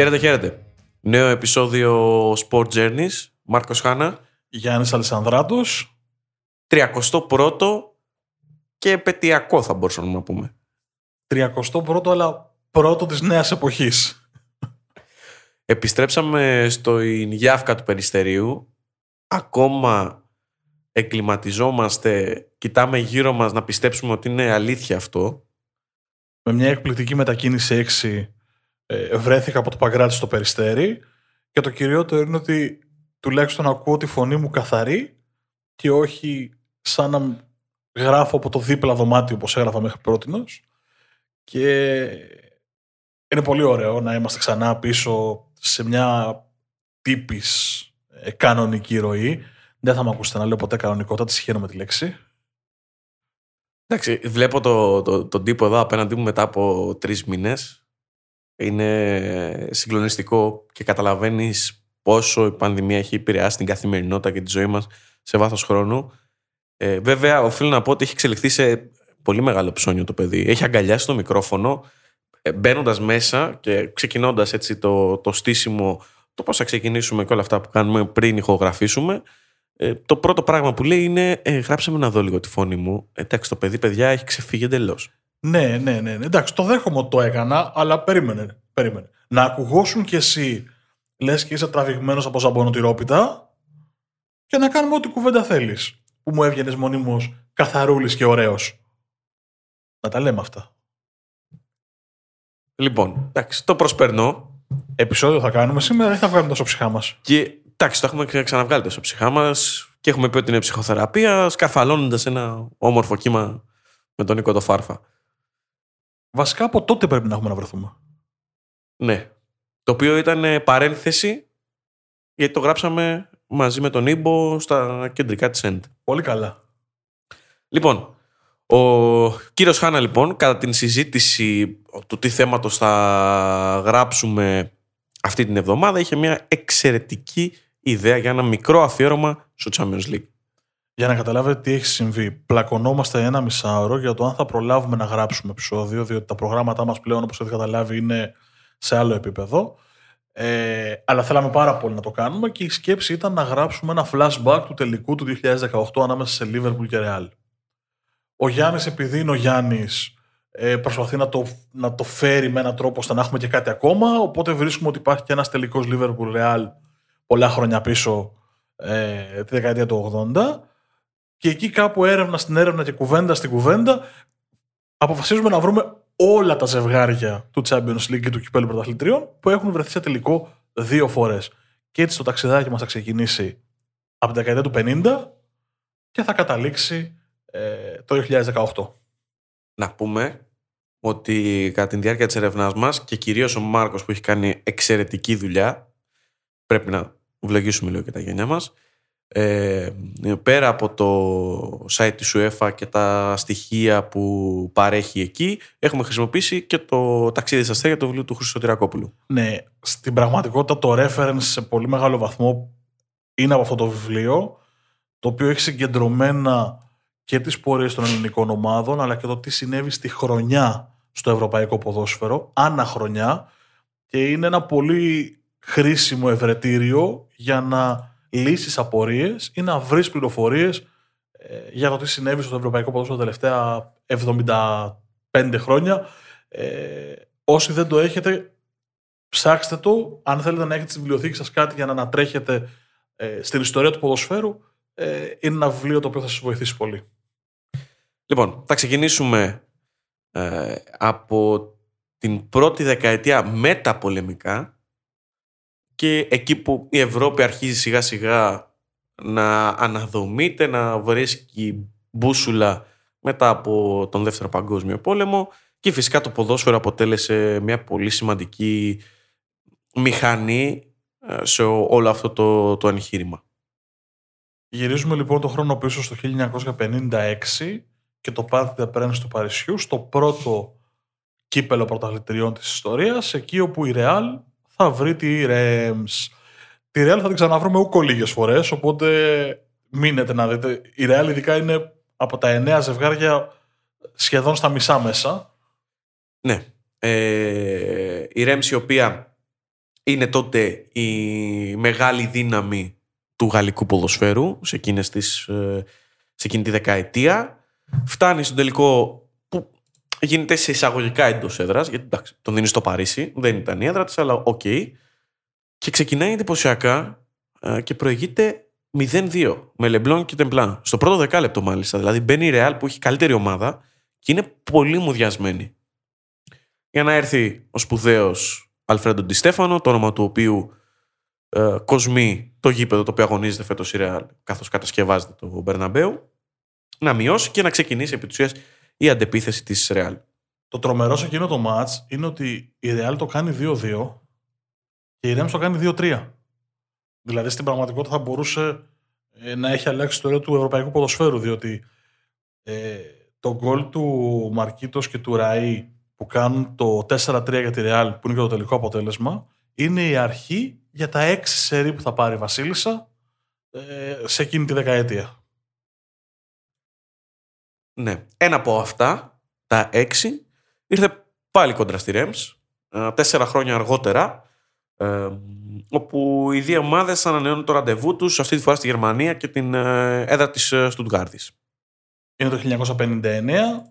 Χαίρετε, χαίρετε. Νέο επεισόδιο Sport Journeys. Μάρκος Χάνα. Γιάννης Αλεσανδράτος. 31ο και επαιτειακό θα μπορούσαμε να πούμε. 31ο αλλά πρώτο της νέας εποχής. Επιστρέψαμε στο Ινγιάφκα του Περιστερίου. Ακόμα εκκληματιζόμαστε, κοιτάμε γύρω μας να πιστέψουμε ότι είναι αλήθεια αυτό. Με μια εκπληκτική μετακίνηση 6 ε, βρέθηκα από το Παγκράτη στο Περιστέρι και το κυριότερο είναι ότι τουλάχιστον ακούω τη φωνή μου καθαρή και όχι σαν να γράφω από το δίπλα δωμάτιο όπως έγραφα μέχρι πρότινος και είναι πολύ ωραίο να είμαστε ξανά πίσω σε μια τύπης ε, κανονική ροή. Δεν θα με ακούσετε να λέω ποτέ κανονικότητα, τη με τη λέξη. Εντάξει, βλέπω τον το, το τύπο εδώ απέναντί μου μετά από τρεις μήνες. Είναι συγκλονιστικό και καταλαβαίνεις πόσο η πανδημία έχει επηρεάσει την καθημερινότητα και τη ζωή μας σε βάθος χρόνου. Ε, βέβαια, οφείλω να πω ότι έχει εξελιχθεί σε πολύ μεγάλο ψώνιο το παιδί. Έχει αγκαλιάσει το μικρόφωνο, ε, μπαίνοντας μέσα και ξεκινώντας έτσι το, το στήσιμο, το πώς θα ξεκινήσουμε και όλα αυτά που κάνουμε πριν ηχογραφήσουμε. Ε, το πρώτο πράγμα που λέει είναι ε, γράψαμε να δω λίγο τη φωνή μου. Εντάξει, το παιδί, παιδιά, έχει ξεφύγει εντελώς. Ναι, ναι, ναι, ναι. Εντάξει, το δέχομαι ότι το έκανα, αλλά περίμενε. περίμενε. Να ακουγώσουν κι εσύ, λες και είσαι τραβηγμένος από ζαμπονοτυρόπιτα και να κάνουμε ό,τι κουβέντα θέλεις. Που μου έβγαινες μονίμως καθαρούλης και ωραίος. Να τα λέμε αυτά. Λοιπόν, εντάξει, το προσπερνώ. Επισόδιο θα κάνουμε σήμερα, δεν θα βγάλουμε τόσο ψυχά μας; Και εντάξει, το έχουμε ξαναβγάλει τόσο ψυχά μας και έχουμε πει ότι είναι ψυχοθεραπεία, σκαφαλώνοντας ένα όμορφο κύμα με τον Νίκο το Φάρφα. Βασικά από τότε πρέπει να έχουμε να βρεθούμε. Ναι. Το οποίο ήταν παρένθεση γιατί το γράψαμε μαζί με τον Ήμπο στα κεντρικά της ΕΝΤ. Πολύ καλά. Λοιπόν, ο κύριος Χάνα λοιπόν κατά την συζήτηση του τι θέματος θα γράψουμε αυτή την εβδομάδα είχε μια εξαιρετική ιδέα για ένα μικρό αφιέρωμα στο Champions League. Για να καταλάβετε τι έχει συμβεί. Πλακωνόμαστε ένα μισάωρο για το αν θα προλάβουμε να γράψουμε επεισόδιο, διότι τα προγράμματά μας πλέον, όπως έχετε καταλάβει, είναι σε άλλο επίπεδο. Ε, αλλά θέλαμε πάρα πολύ να το κάνουμε και η σκέψη ήταν να γράψουμε ένα flashback του τελικού του 2018 ανάμεσα σε Liverpool και Real. Ο Γιάννης, επειδή είναι ο Γιάννης, ε, προσπαθεί να το, να το φέρει με έναν τρόπο ώστε να έχουμε και κάτι ακόμα. Οπότε βρίσκουμε ότι υπάρχει και ένας τελικός Liverpool Real πολλά χρόνια πίσω, ε, τη δεκαετία του 80. Και εκεί κάπου έρευνα στην έρευνα και κουβέντα στην κουβέντα, αποφασίζουμε να βρούμε όλα τα ζευγάρια του Champions League και του Κυπέλου Πρωταθλητριών που έχουν βρεθεί σε τελικό δύο φορές. Και έτσι το ταξιδάκι μας θα ξεκινήσει από την δεκαετία του 50 και θα καταλήξει ε, το 2018. Να πούμε ότι κατά τη διάρκεια της ερευνάς μας και κυρίως ο Μάρκος που έχει κάνει εξαιρετική δουλειά πρέπει να βλογίσουμε λίγο και τα γενιά μας ε, πέρα από το site της UEFA και τα στοιχεία που παρέχει εκεί έχουμε χρησιμοποιήσει και το ταξίδι στα αστέρια του βιβλίου του Χρυσοτηρακόπουλου. Ναι, στην πραγματικότητα το reference σε πολύ μεγάλο βαθμό είναι από αυτό το βιβλίο το οποίο έχει συγκεντρωμένα και τις πορείες των ελληνικών ομάδων αλλά και το τι συνέβη στη χρονιά στο ευρωπαϊκό ποδόσφαιρο, ανά χρονιά και είναι ένα πολύ χρήσιμο ευρετήριο για να λύσεις απορίες ή να βρεις πληροφορίες ε, για το τι συνέβη στο ευρωπαϊκό ποδόσφαιρο τα τελευταία 75 χρόνια. Ε, όσοι δεν το έχετε, ψάξτε το. Αν θέλετε να έχετε στη βιβλιοθήκη σας κάτι για να ανατρέχετε ε, στην ιστορία του ποδοσφαίρου, ε, είναι ένα βιβλίο το οποίο θα σας βοηθήσει πολύ. Λοιπόν, θα ξεκινήσουμε ε, από την πρώτη δεκαετία μεταπολεμικά και εκεί που η Ευρώπη αρχίζει σιγά σιγά να αναδομείται, να βρίσκει μπούσουλα μετά από τον Δεύτερο Παγκόσμιο Πόλεμο και φυσικά το ποδόσφαιρο αποτέλεσε μια πολύ σημαντική μηχανή ε, σε όλο αυτό το, το εγχείρημα. Γυρίζουμε λοιπόν το χρόνο πίσω στο 1956 και το Parc des Princes του Παρισιού στο πρώτο κύπελο πρωταθλητριών της ιστορίας εκεί όπου η Real θα βρει τη Rams. Τη Real θα την ξαναβρούμε ούκο λίγες φορές οπότε μείνετε να δείτε. Η Real ειδικά είναι από τα εννέα ζευγάρια σχεδόν στα μισά μέσα. Ναι. Ε, η Ρεμς η οποία είναι τότε η μεγάλη δύναμη του γαλλικού ποδοσφαίρου σε, εκείνες τις, ε, σε εκείνη τη δεκαετία. Φτάνει στον τελικό που γίνεται σε εισαγωγικά εντός έδρας, γιατί εντάξει, τον δίνεις στο Παρίσι, δεν ήταν η έδρα της, αλλά οκ. Και ξεκινάει εντυπωσιακά ε, και προηγείται 0-2 με Λεμπλόν και Τεμπλέν. Στο πρώτο δεκάλεπτο μάλιστα. Δηλαδή μπαίνει η Ρεάλ που έχει καλύτερη ομάδα και είναι πολύ μουδιασμένη. Για να έρθει ο σπουδαίος Αλφρέντο Ντιστέφανο, το όνομα του οποίου ε, κοσμεί το γήπεδο το οποίο αγωνίζεται φέτος η Ρεάλ, καθώς κατασκευάζεται το Μπερναμπέου, να μειώσει και να ξεκινήσει επί της η αντεπίθεση της Ρεάλ. Το τρομερό σε εκείνο το μάτ είναι ότι η Ρεάλ το κάνει 2-2 και η Ρέμς το κάνει 2-3. Δηλαδή στην πραγματικότητα θα μπορούσε ε, να έχει αλλάξει το έργο του ευρωπαϊκού ποδοσφαίρου, διότι ε, το γκολ του Μαρκίτος και του Ραΐ που κάνουν το 4-3 για τη Ρεάλ, που είναι και το τελικό αποτέλεσμα, είναι η αρχή για τα έξι σερί που θα πάρει η Βασίλισσα ε, σε εκείνη τη δεκαετία. Ναι. Ένα από αυτά, τα έξι, ήρθε πάλι κοντρα στη Ρέμς, ε, τέσσερα χρόνια αργότερα, ε, όπου οι δύο ομάδες ανανεώνουν το ραντεβού τους, αυτή τη φορά στη Γερμανία και την έδρα της Στουτγκάρδης. Είναι το 1959,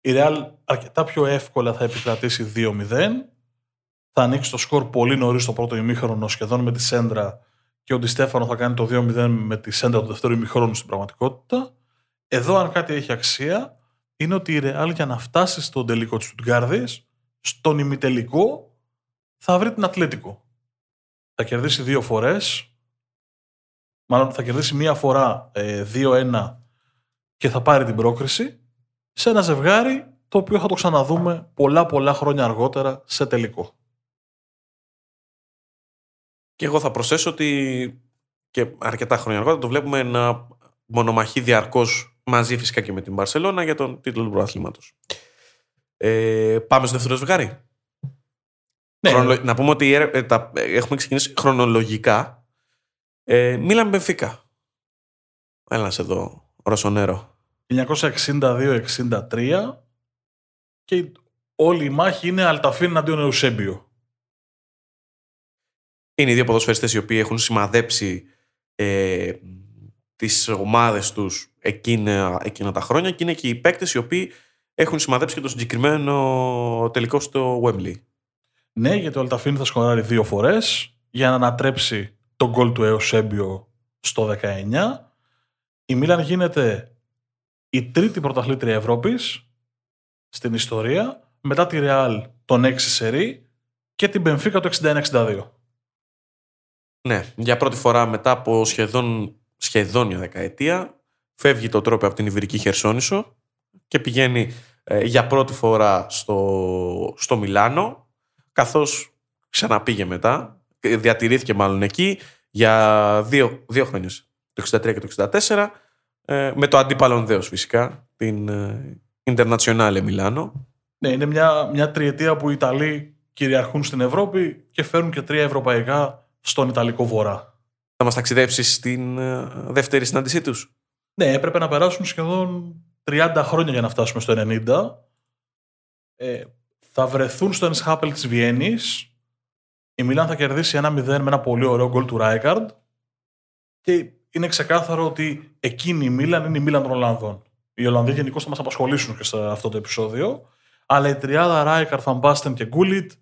η Ρεάλ αρκετά πιο εύκολα θα επικρατήσει 2-0 θα ανοίξει το σκορ πολύ νωρίς στο πρώτο ημίχρονο, σχεδόν με τη σέντρα, και ο Ντιστέφανο θα κάνει το 2-0 με τη σέντρα του δεύτερου ημίχρονου στην πραγματικότητα. Εδώ, αν κάτι έχει αξία, είναι ότι η Ρεάλ για να φτάσει στον τελικό της Τουτγκάρδη, στον ημιτελικό, θα βρει την Ατλέτικο. Θα κερδίσει δύο φορές. Μάλλον θα κερδίσει μία φορά 2-1 ε, και θα πάρει την πρόκριση σε ένα ζευγάρι το οποίο θα το ξαναδούμε πολλά πολλά χρόνια αργότερα σε τελικό. Και εγώ θα προσθέσω ότι και αρκετά χρόνια αργότερα το βλέπουμε να μονομαχεί διαρκώς μαζί φυσικά και με την Μπαρσελόνα για τον τίτλο του πρωταθλήματο. Ε, πάμε στο δεύτερο ζευγάρι. Ναι. Να πούμε ότι ε, τα... έχουμε ξεκινήσει χρονολογικά. Ε, Μίλαν Μπενφίκα. Έλας εδώ, Ρωσονέρο. 1962-63 και όλη η μάχη είναι Αλταφίν αντίον Εουσέμπιο. Είναι οι δύο ποδοσφαιριστές οι οποίοι έχουν σημαδέψει ε, τις ομάδες τους εκείνα, εκείνα τα χρόνια και είναι και οι παίκτες οι οποίοι έχουν σημαδέψει και το συγκεκριμένο τελικό στο Wembley. Ναι, γιατί ο Αλταφίν θα σκοράρει δύο φορές για να ανατρέψει τον γκολ του Εωσέμπιο στο 19. Η Μίλαν γίνεται η τρίτη πρωταθλήτρια Ευρώπης στην ιστορία μετά τη Ρεάλ τον 6 σερί και την Μπενφίκα το 61-62. Ναι, για πρώτη φορά μετά από σχεδόν, σχεδόν μια δεκαετία φεύγει το τρόπο από την Ιβυρική Χερσόνησο και πηγαίνει ε, για πρώτη φορά στο, στο Μιλάνο καθώς ξαναπήγε μετά, διατηρήθηκε μάλλον εκεί για δύο, δύο χρόνια, το 63 και το 64 ε, με το αντίπαλον δέος φυσικά, την ε, Internazionale Μιλάνο. Ναι, είναι μια, μια τριετία που οι Ιταλοί κυριαρχούν στην Ευρώπη και φέρνουν και τρία ευρωπαϊκά στον Ιταλικό Βορρά. Θα μας ταξιδέψεις στην ε, δεύτερη συνάντησή τους; Ναι, έπρεπε να περάσουν σχεδόν 30 χρόνια για να φτάσουμε στο 90. Ε, θα βρεθούν στο Ενσχάπελ της Βιέννης. Η Μιλάν θα κερδίσει ένα 0 με ένα πολύ ωραίο γκολ του Ράικαρντ. Και είναι ξεκάθαρο ότι εκείνη η Μίλαν είναι η Μίλαν των Ολλανδών. Οι Ολλανδοί γενικώς θα μας απασχολήσουν και σε αυτό το επεισόδιο. Αλλά η τριάδα Ράικαρ, Φαμπάστεν και Γκούλιτ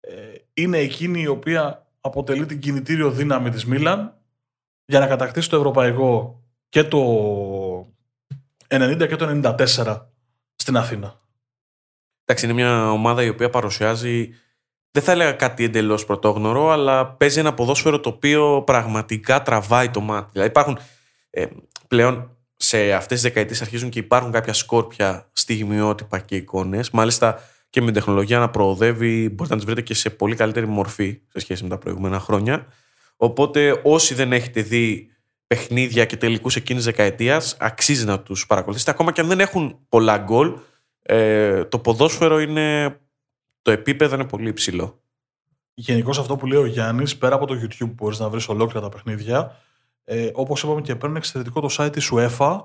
ε, είναι εκείνη η οποία αποτελεί την κινητήριο δύναμη της Μίλαν για να κατακτήσει το ευρωπαϊκό και το 90 και το 94 στην Αθήνα. Εντάξει, είναι μια ομάδα η οποία παρουσιάζει δεν θα έλεγα κάτι εντελώς πρωτόγνωρο, αλλά παίζει ένα ποδόσφαιρο το οποίο πραγματικά τραβάει το μάτι. Δηλαδή υπάρχουν ε, πλέον σε αυτές τις δεκαετίες αρχίζουν και υπάρχουν κάποια σκόρπια στιγμιότυπα και εικόνες. Μάλιστα, και με την τεχνολογία να προοδεύει, μπορείτε να τις βρείτε και σε πολύ καλύτερη μορφή σε σχέση με τα προηγούμενα χρόνια. Οπότε, όσοι δεν έχετε δει παιχνίδια και τελικούς εκείνης της δεκαετίας, αξίζει να τους παρακολουθήσετε. Ακόμα και αν δεν έχουν πολλά γκολ, ε, το ποδόσφαιρο είναι. Το επίπεδο είναι πολύ υψηλό. Γενικώ αυτό που λέει ο Γιάννης, πέρα από το YouTube που μπορείς να βρεις ολόκληρα τα παιχνίδια, ε, όπως είπαμε και πριν, είναι εξαιρετικό το site της UEFA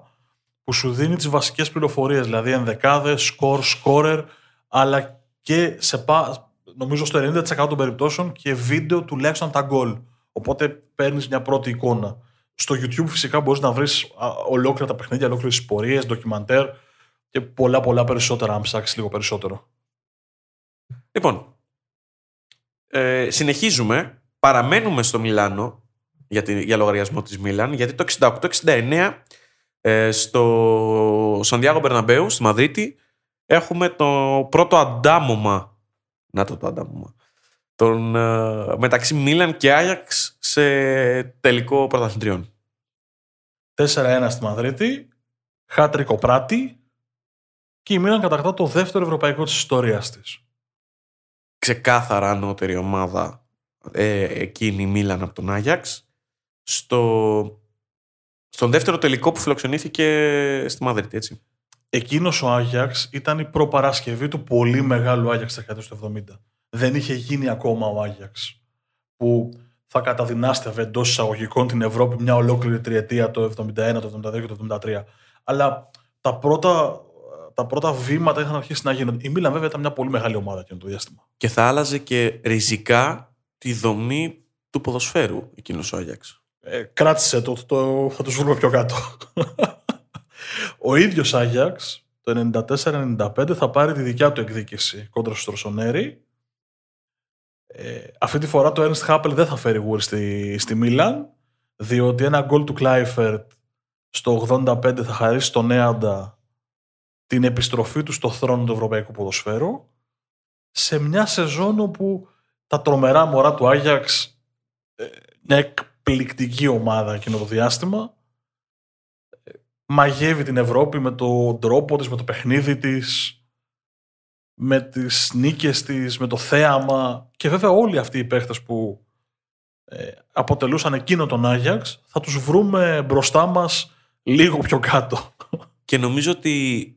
που σου δίνει τις βασικές πληροφορίες, δηλαδή ενδεκάδες, σκορ, σκόρερ, αλλά και σε πα... νομίζω στο 90% των περιπτώσεων και βίντεο τουλάχιστον τα γκολ. Οπότε παίρνεις μια πρώτη εικόνα. Στο YouTube φυσικά μπορείς να βρεις ολόκληρα τα παιχνίδια, ολόκληρες πορείες, ντοκιμαντέρ και πολλά πολλά περισσότερα, αν ψάξεις λίγο περισσότερο. Λοιπόν, ε, συνεχίζουμε. Παραμένουμε στο Μιλάνο για, τη, για λογαριασμό της Μίλαν, γιατί το 68-69 ε, στο Σαντιάγο Μπερναμπέου, στη Μαδρίτη, έχουμε το πρώτο αντάμωμα. Να το το αντάμωμα. Τον, ε, μεταξύ Μίλαν και Άγιαξ σε τελικό πρωταθλητριών. 4-1 στη Μαδρίτη, χάτρικο πράτη και η Μίλαν κατακτά το δεύτερο ευρωπαϊκό της ιστορίας της. Ξεκάθαρα ανώτερη ομάδα ε, εκείνη η Μίλαν από τον Άγιαξ. Στο, στον δεύτερο τελικό που φιλοξενήθηκε στη Μαδρίτη, έτσι. Εκείνος ο Άγιαξ ήταν η προπαρασκευή του πολύ μεγάλου Άγιαξ στα του 70. Δεν είχε γίνει ακόμα ο Άγιαξ που θα καταδυνάστευε εντός εισαγωγικών την Ευρώπη μια ολόκληρη τριετία το 71, το 72 και το 73. Αλλά τα πρώτα, τα πρώτα βήματα είχαν αρχίσει να γίνονται. Η Μίλαν βέβαια ήταν μια πολύ μεγάλη ομάδα εκείνο το διάστημα. Και θα άλλαζε και ριζικά τη δομή του ποδοσφαίρου εκείνος ο Άγιαξ. Ε, κράτησε το, το, θα τους βρούμε πιο κάτω. Ο ίδιος Άγιαξ το 94-95 θα πάρει τη δικιά του εκδίκηση κόντρα στο Ρωσονέρι ε, αυτή τη φορά το Ernst Happel δεν θα φέρει γούρι στη, στη Μίλαν, διότι ένα γκολ του Κλάιφερτ στο 85 θα χαρίσει στον Νέαντα την επιστροφή του στο θρόνο του Ευρωπαϊκού Ποδοσφαίρου. Σε μια σεζόν όπου τα τρομερά μωρά του Άγιαξ ε, μια εκπληκτική ομάδα εκείνο το διάστημα ε, μαγεύει την Ευρώπη με τον τρόπο της, με το παιχνίδι της με τις νίκες της, με το θέαμα. Και βέβαια όλοι αυτοί οι παίχτες που ε, αποτελούσαν εκείνο τον Άγιαξ θα τους βρούμε μπροστά μας λίγο πιο κάτω. Και νομίζω ότι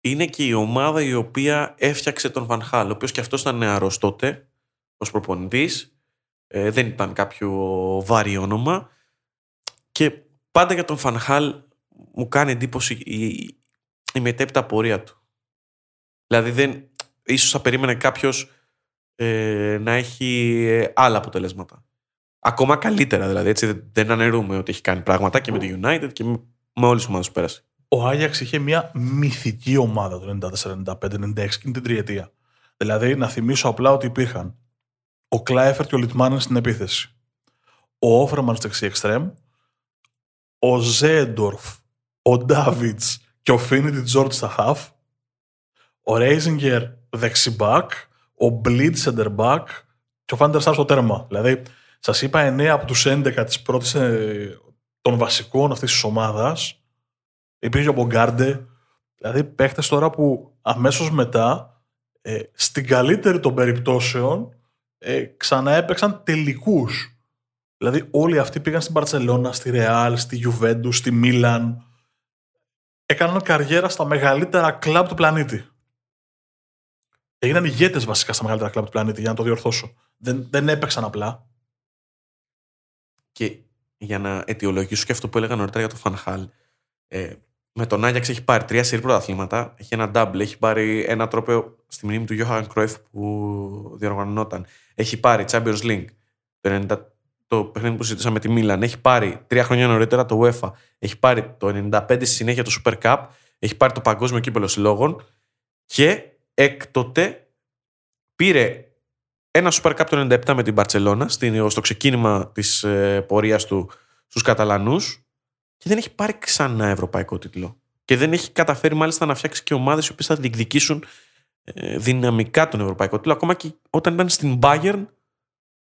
είναι και η ομάδα η οποία έφτιαξε τον Βανχάλ, ο οποίος και αυτός ήταν νεαρός τότε ως προπονητής, ε, δεν ήταν κάποιο βάρη όνομα. και πάντα για τον Φανχάλ μου κάνει εντύπωση η, η μετέπειτα πορεία του. Δηλαδή, δεν, ίσως θα περίμενε κάποιος ε, να έχει ε, άλλα αποτελέσματα. Ακόμα καλύτερα δηλαδή. Έτσι, δεν αναιρούμε ότι έχει κάνει πράγματα και με τη United και με, με όλες τις ομάδες που πέρασε. Ο Άγιαξ είχε μια μυθική ομάδα το 94-95-96 και την τριετία. Δηλαδή, να θυμίσω απλά ότι υπήρχαν ο Κλάιφερ και ο Λιτμάνεν στην επίθεση. Ο Όφρεμαν στο δεξί εξτρέμ. Ο Ζέντορφ, ο Ντάβιτς και ο Φίνιτι Τζόρτ στα χαφ ο Ρέιζιγκερ δεξιμπάκ, ο Μπλίτ σεντερμπάκ και ο Φάντερ Σάρ στο τέρμα. Δηλαδή, σας είπα 9 από τους 11 της πρώτης, ε, των βασικών αυτής της ομάδας. Υπήρχε ο Μπογκάρντε. Δηλαδή, παίχτες τώρα που αμέσως μετά, ε, στην καλύτερη των περιπτώσεων, ε, ξαναέπαιξαν τελικούς. Δηλαδή, όλοι αυτοί πήγαν στην Παρσελώνα, στη Ρεάλ, στη Γιουβέντους, στη Μίλαν. Έκαναν καριέρα στα μεγαλύτερα κλαμπ του πλανήτη. Έγιναν ηγέτες βασικά στα μεγαλύτερα κλαμπ του πλανήτη, για να το διορθώσω. Δεν, δεν έπαιξαν απλά. Και για να αιτιολογήσω και αυτό που έλεγα νωρίτερα για το Φανχάλ, ε, με τον Άγιαξ έχει πάρει τρία σερή πρωταθλήματα, έχει ένα double, έχει πάρει ένα τρόπαιο στη μνήμη του Johan Cruyff που διοργανωνόταν. Έχει πάρει Champions League το 90, το παιχνίδι που συζητήσαμε με τη Μίλαν. Έχει πάρει τρία χρόνια νωρίτερα το UEFA. Έχει πάρει το 95 στη συνέχεια το Super Cup. Έχει πάρει το Παγκόσμιο Κύπελο Συλλόγων. Και έκτοτε πήρε ένα Super Cup το 97 με την Μπαρτσελώνα στο ξεκίνημα της ε, πορείας του στους Καταλανούς και δεν έχει πάρει ξανά ευρωπαϊκό τίτλο. Και δεν έχει καταφέρει μάλιστα να φτιάξει και ομάδες οι οποίες θα διεκδικήσουν ε, δυναμικά τον ευρωπαϊκό τίτλο ακόμα και όταν ήταν στην Bayern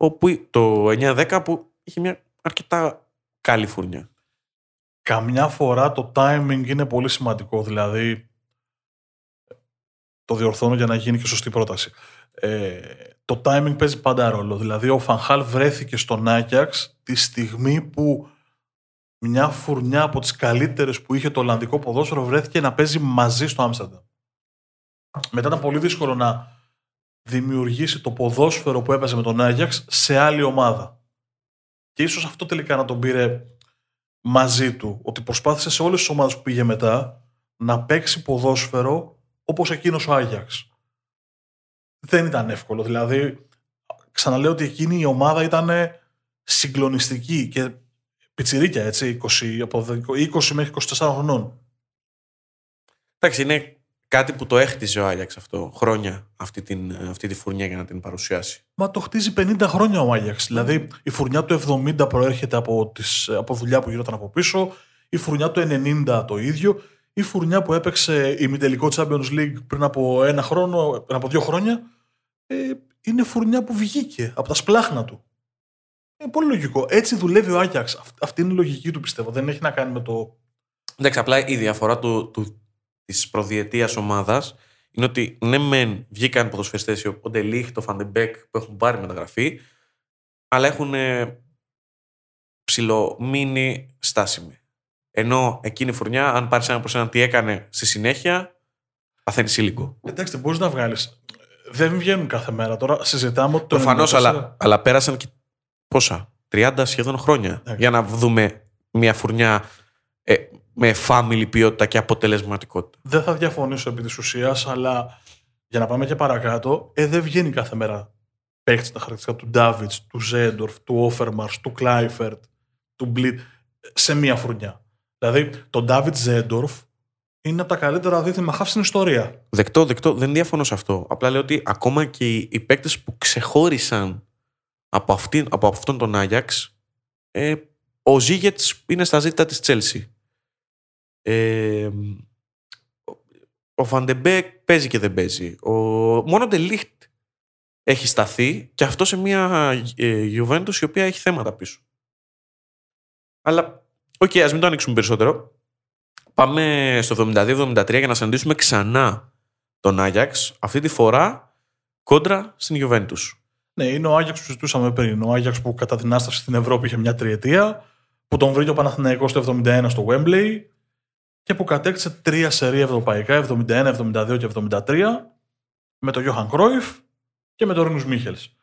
όπου το 9-10 που είχε μια αρκετά καλή φούρνια. Καμιά φορά το timing είναι πολύ σημαντικό. Δηλαδή το διορθώνω για να γίνει και σωστή πρόταση. Ε, το timing παίζει πάντα ρόλο. Δηλαδή, ο Φανχάλ βρέθηκε στον Άκιαξ τη στιγμή που μια φουρνιά από τις καλύτερες που είχε το Ολλανδικό ποδόσφαιρο βρέθηκε να παίζει μαζί στο Άμστερνταμ. Μετά ήταν πολύ δύσκολο να δημιουργήσει το ποδόσφαιρο που έπαιζε με τον Άγιαξ σε άλλη ομάδα. Και ίσως αυτό τελικά να τον πήρε μαζί του. Ότι προσπάθησε σε όλες τις ομάδες που πήγε μετά να παίξει ποδόσφαιρο όπως εκείνος ο Άγιαξ. δεν ήταν εύκολο. Δηλαδή, ξαναλέω ότι εκείνη η ομάδα ήταν συγκλονιστική και πιτσιρίκια, έτσι, 20, από 20 μέχρι 24 χρονών. Εντάξει, είναι κάτι που το έχτιζε ο Άγιαξ αυτό χρόνια, αυτή, την, αυτή τη φουρνιά για να την παρουσιάσει. Μα το χτίζει 50 χρόνια ο Άγιαξ. Δηλαδή η φουρνιά του 70 προέρχεται από, τις, από δουλειά που γινόταν από πίσω, η φουρνιά του 90 το ίδιο, η φουρνιά που έπαιξε η τελικό Champions League πριν από ένα χρόνο, πριν από δύο χρόνια, ε, είναι φουρνιά που βγήκε από τα σπλάχνα του. Είναι πολύ λογικό. Έτσι δουλεύει ο Άγιαξ. Αυτή είναι η λογική του πιστεύω. Δεν έχει να κάνει με το. Εντάξει, απλά η διαφορά του, του, της προδιετίας ομάδας είναι ότι ναι, μεν βγήκαν ποδοσφαιριστές ο Ντε Λιχτ, ο Φαν ντε Μπεκ που έχουν πάρει μεταγραφή, αλλά έχουν ψιλομείνει στάσιμοι. Ενώ εκείνη η φουρνιά, αν πάρεις ένα προς ένα τι έκανε στη συνέχεια, παθαίνει σύλλογο. Εντάξει, μπορείς να βγάλεις. Δεν βγαίνουν κάθε μέρα. Τώρα συζητάμε ότι το. Προφανώς, αλλά, αλλά πέρασαν και πόσα, 30 σχεδόν χρόνια για να δούμε μια φουρνιά ε, με family ποιότητα και αποτελεσματικότητα. Δεν θα διαφωνήσω επί της ουσίας, αλλά για να πάμε και παρακάτω, ε, δεν βγαίνει κάθε μέρα παίχτης τα χαρακτηριστικά του Ντάβιτς, του Ζέντορφ, του Όφερμαρς, του Κλάιφερτ, του Μπλίτ σε μία φουρνιά. Δηλαδή, το Ντάβιτς Ζέντορφ είναι από τα καλύτερα δίθυμα χάφ στην ιστορία. Δεκτό, δεκτό. Δεν διαφωνώ σε αυτό. Απλά λέω ότι ακόμα και οι, οι παίκτες που ξεχώρισαν από, αυτή, από αυτόν τον Άγιαξ, ε, ο Ζιγιέχ είναι στα αζήτητα της Τσέλσι. Ε, ο Φαν ντε Μπεκ παίζει και δεν παίζει. Ο, μόνο Ντε Λιχτ έχει σταθεί και αυτό σε μια ε, Juventus η οποία έχει θέματα πίσω. Αλλά, OK, okay, ας μην το ανοίξουμε περισσότερο. Πάμε στο 72-73 για να συναντήσουμε ξανά τον Άγιαξ, αυτή τη φορά κόντρα στην Juventus. Ναι, είναι ο Άγιαξ που συζητούσαμε πριν. Ο Άγιαξ που κατά την άσταση στην Ευρώπη είχε μια τριετία, που τον βρήκε ο Παναθηναϊκός το 71 στο Wembley και που κατέκτησε τρία σερή ευρωπαϊκά, 71, 72 και 73, με τον Γιώχαν Κρόιφ και με τον Ρίνους Μίχελς.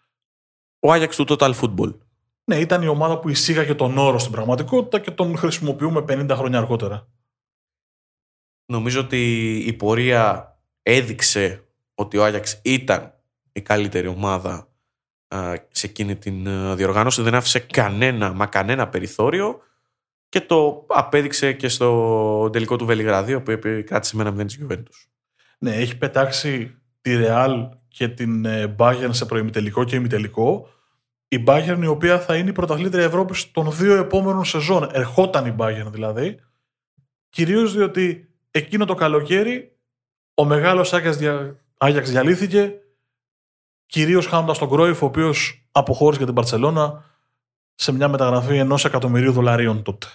Ο Άγιαξ του Total Football. Ναι, ήταν η ομάδα που εισήγαγε τον όρο στην πραγματικότητα και τον χρησιμοποιούμε 50 χρόνια αργότερα. Νομίζω ότι η πορεία έδειξε ότι ο Άγιαξ ήταν η καλύτερη ομάδα σε εκείνη την διοργάνωση. Δεν άφησε κανένα, μα κανένα περιθώριο και το απέδειξε και στο τελικό του Βελιγραδίου που κράτησε με ένα μηδέν της Juventus. Ναι, έχει πετάξει τη Real και την ε, Bayern σε προημιτελικό και ημιτελικό. Η Bayern η οποία θα είναι η πρωταθλήτρια Ευρώπης των δύο επόμενων σεζόν. Ερχόταν η Bayern δηλαδή. Κυρίως διότι εκείνο το καλοκαίρι ο μεγάλος Άγιαξ διαλύθηκε κυρίως χάνοντας τον Κρόιφ, ο οποίος αποχώρησε για την Παρσελώνα σε μια μεταγραφή ενός εκατομμυρίου δολαρίων τότε.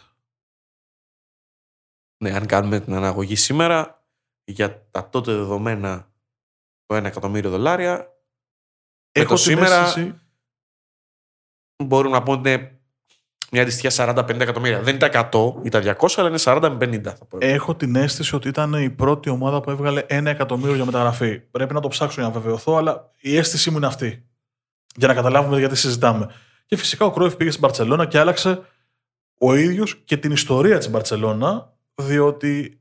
Ναι, αν κάνουμε την αναγωγή σήμερα, για τα τότε δεδομένα το ένα εκατομμύριο δολάρια, Έχω σήμερα αίσθηση... μπορούμε να πούμε μια αντιστοιχεία 40-50 εκατομμύρια. Δεν είναι τα 100 ή τα 200, αλλά είναι 40 50. Θα πω. Έχω την αίσθηση ότι ήταν η πρώτη ομάδα που έβγαλε ένα εκατομμύριο για μεταγραφή. Πρέπει να το ψάξω για να βεβαιωθώ, αλλά η αίσθησή μου είναι αυτή. Για να καταλάβουμε γιατί συζητάμε. Και φυσικά ο Κρόιφ πήγε στην Μπαρσελόνα και άλλαξε ο ίδιος και την ιστορία της Μπαρσελόνα, διότι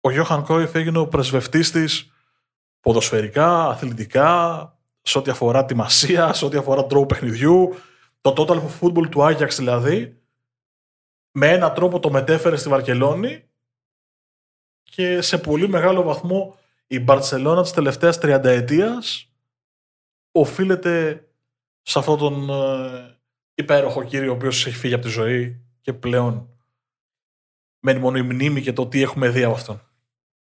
ο Γιώχαν Κρόιφ έγινε ο πρεσβευτής της ποδοσφαιρικά, αθλητικά, σε ό,τι αφορά τη μασία, σε ό,τι αφορά τρόπο παιχνιδιού, το total football του Άγιαξ δηλαδή, με έναν τρόπο το μετέφερε στη Βαρκελόνη και σε πολύ μεγάλο βαθμό η Μπαρτσελώνα της τελευταίας 30 ετίας οφείλεται σε αυτόν τον ε, υπέροχο κύριο ο οποίος έχει φύγει από τη ζωή και πλέον μένει μόνο η μνήμη και το τι έχουμε δει από αυτόν.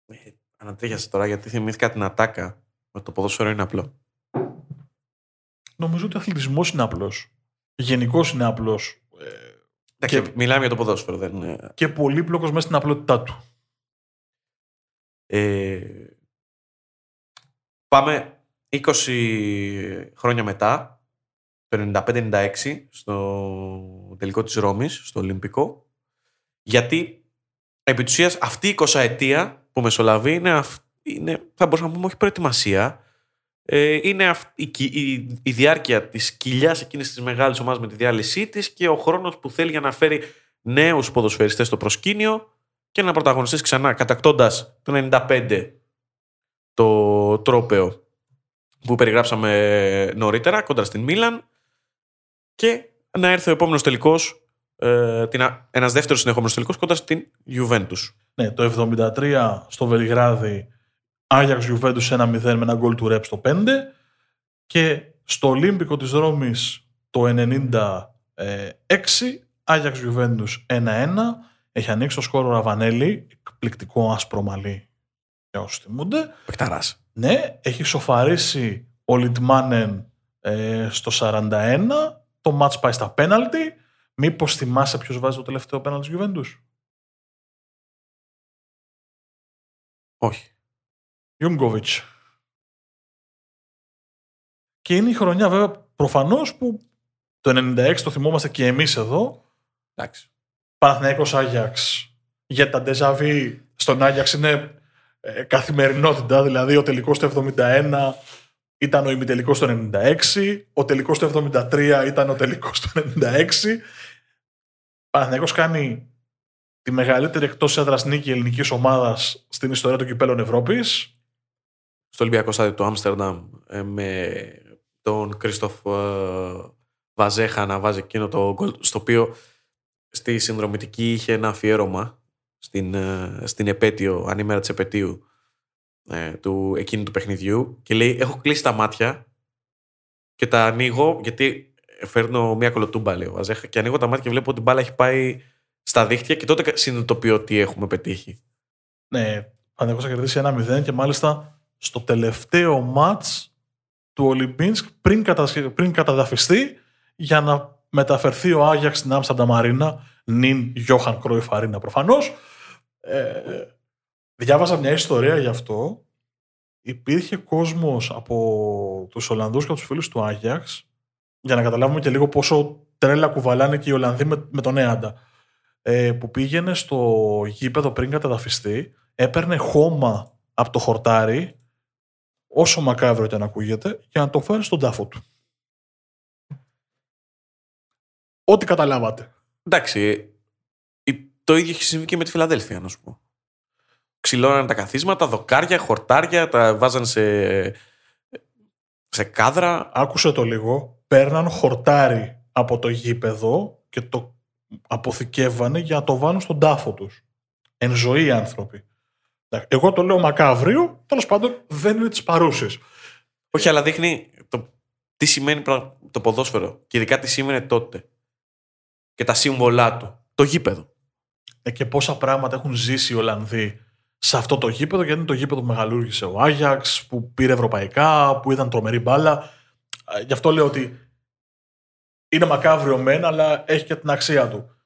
Ε, ανατρίχιασε τώρα γιατί θυμήθηκα την ατάκα με το ποδόσφαιρο είναι απλό. Νομίζω ότι ο αθλητισμός είναι απλός γενικώς είναι απλός. Ε, και μιλάμε για το ποδόσφαιρο, δεν είναι. Και πολύπλοκος μέσα στην απλότητά του. Ε, πάμε 20 χρόνια μετά, το 95-96, στο τελικό της Ρώμης, στο Ολυμπικό, γιατί επί της ουσίας, αυτή η 20 ετία που μεσολαβεί είναι, είναι θα μπορούσαμε να πούμε όχι προετοιμασία, ε, είναι η, η, η, διάρκεια της κοιλιάς εκείνης της μεγάλης ομάδας με τη διάλυσή της και ο χρόνος που θέλει για να φέρει νέους ποδοσφαιριστές στο προσκήνιο και να πρωταγωνιστείς ξανά, κατακτώντας το 95 το τρόπεο που περιγράψαμε νωρίτερα κοντά στην Μίλαν και να έρθει ο επόμενος τελικός ε, ένας δεύτερος συνεχόμενος τελικός κοντά στην Juventus. Ναι, το 73 στο Βελιγράδι Άγιαξ Juventus 1-0 με ένα γκολ του Ρεπ στο 5 και στο Ολύμπικο της Ρώμης το 96 Άγιαξ Juventus 1-1 έχει ανοίξει το σκόρο Ραβανέλη εκπληκτικό άσπρο μαλλί για όσους θυμούνται Πεκταράς. ναι, έχει σοφαρίσει ο Λιτμάνεν ε, στο 41 το μάτς πάει στα πέναλτι μήπως θυμάσαι ποιος βάζει το τελευταίο πέναλτι της Juventus Όχι. Ιούγκοβιτς. Και είναι η χρονιά βέβαια προφανώς που το 96 το θυμόμαστε και εμείς εδώ. Εντάξει. Παναθηναϊκός Άγιαξ. Για τα ντεζαβί στον Άγιαξ είναι ε, καθημερινότητα. Δηλαδή ο τελικός το 71 ήταν ο ημιτελικός το 96. Ο τελικός το 73 ήταν ο τελικός το 96. Παναθηναϊκός κάνει τη μεγαλύτερη εκτός έδρας νίκη ελληνικής ομάδας στην ιστορία των κυπέλων Ευρώπης στο Ολυμπιακό Στάδιο του Άμστερνταμ ε, με τον Κρίστοφ ε, Βαζέχα να βάζει εκείνο το γκολ, στο οποίο στη συνδρομητική είχε ένα αφιέρωμα στην, ε, στην επέτειο, ανήμερα της επαιτίου του εκείνου του παιχνιδιού και λέει έχω κλείσει τα μάτια και τα ανοίγω γιατί φέρνω μια κωλοτούμπα λέει ο Βαζέχα και ανοίγω τα μάτια και βλέπω ότι η μπάλα έχει πάει στα δίχτυα και τότε συνειδητοποιώ ότι έχουμε πετύχει. Ναι, ο Παναθηναϊκός θα κερδίσει ένα 0 και μάλιστα στο τελευταίο ματς του Ολυμπίνσκ πριν, πριν καταδαφιστεί για να μεταφερθεί ο Άγιαξ στην Άμστερνταμ Αρίνα, νυν Γιόχαν Κρόιφ Αρίνα προφανώς. Ε, διάβασα μια ιστορία γι' αυτό. Υπήρχε κόσμος από τους Ολλανδούς και από τους φίλους του Άγιαξ για να καταλάβουμε και λίγο πόσο τρέλα κουβαλάνε και οι Ολλανδοί με, με τον Έαντα ε, που πήγαινε στο γήπεδο πριν καταδαφιστεί έπαιρνε χώμα από το χορτάρι όσο μακάβρο και αν ακούγεται, για να το φέρει στον τάφο του. Ό,τι καταλάβατε. Εντάξει, το ίδιο έχει συμβεί και με τη Φιλαδέλφια, να σου πω. Ξυλώνανε τα καθίσματα, δοκάρια, χορτάρια, τα βάζαν σε, σε κάδρα. Άκουσε το λίγο. Παίρναν χορτάρι από το γήπεδο και το αποθηκεύανε για να το βάλουν στον τάφο τους. Εν ζωή άνθρωποι. Εγώ το λέω μακάβριο, τέλος πάντων δεν είναι της παρούσης. Όχι, αλλά δείχνει το, τι σημαίνει το ποδόσφαιρο. Και ειδικά τι σήμαινε τότε. Και τα σύμβολά του. Το γήπεδο. Ε, και πόσα πράγματα έχουν ζήσει οι Ολλανδοί σε αυτό το γήπεδο, γιατί είναι το γήπεδο που μεγαλούργησε ο Άγιαξ, που πήρε ευρωπαϊκά, που ήταν τρομερή μπάλα. Ε, γι' αυτό λέω ότι είναι μακάβριο μεν, αλλά έχει και την αξία του.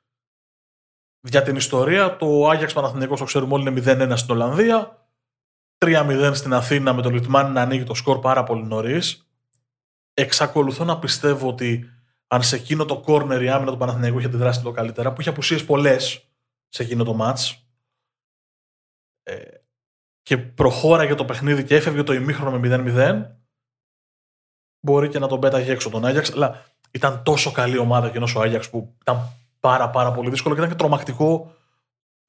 Για την ιστορία, το Άγιαξ Παναθηναϊκός, το ξέρουμε όλοι, είναι 0-1 στην Ολλανδία. 3-0 στην Αθήνα με τον Λιτμάνι να ανοίγει το σκορ πάρα πολύ νωρίς. Εξακολουθώ να πιστεύω ότι αν σε εκείνο το κόρνερ η άμυνα του Παναθηναϊκού είχε αντιδράσει το καλύτερα, που είχε απουσίες πολλές σε εκείνο το μάτ. Ε, και προχώραγε το παιχνίδι και έφευγε το ημίχρονο με 0-0, μπορεί και να τον πέταγε έξω τον Άγιαξ. Αλλά ήταν τόσο καλή ομάδα και ο Άγιαξ που ήταν πάρα πάρα πολύ δύσκολο και ήταν και τρομακτικό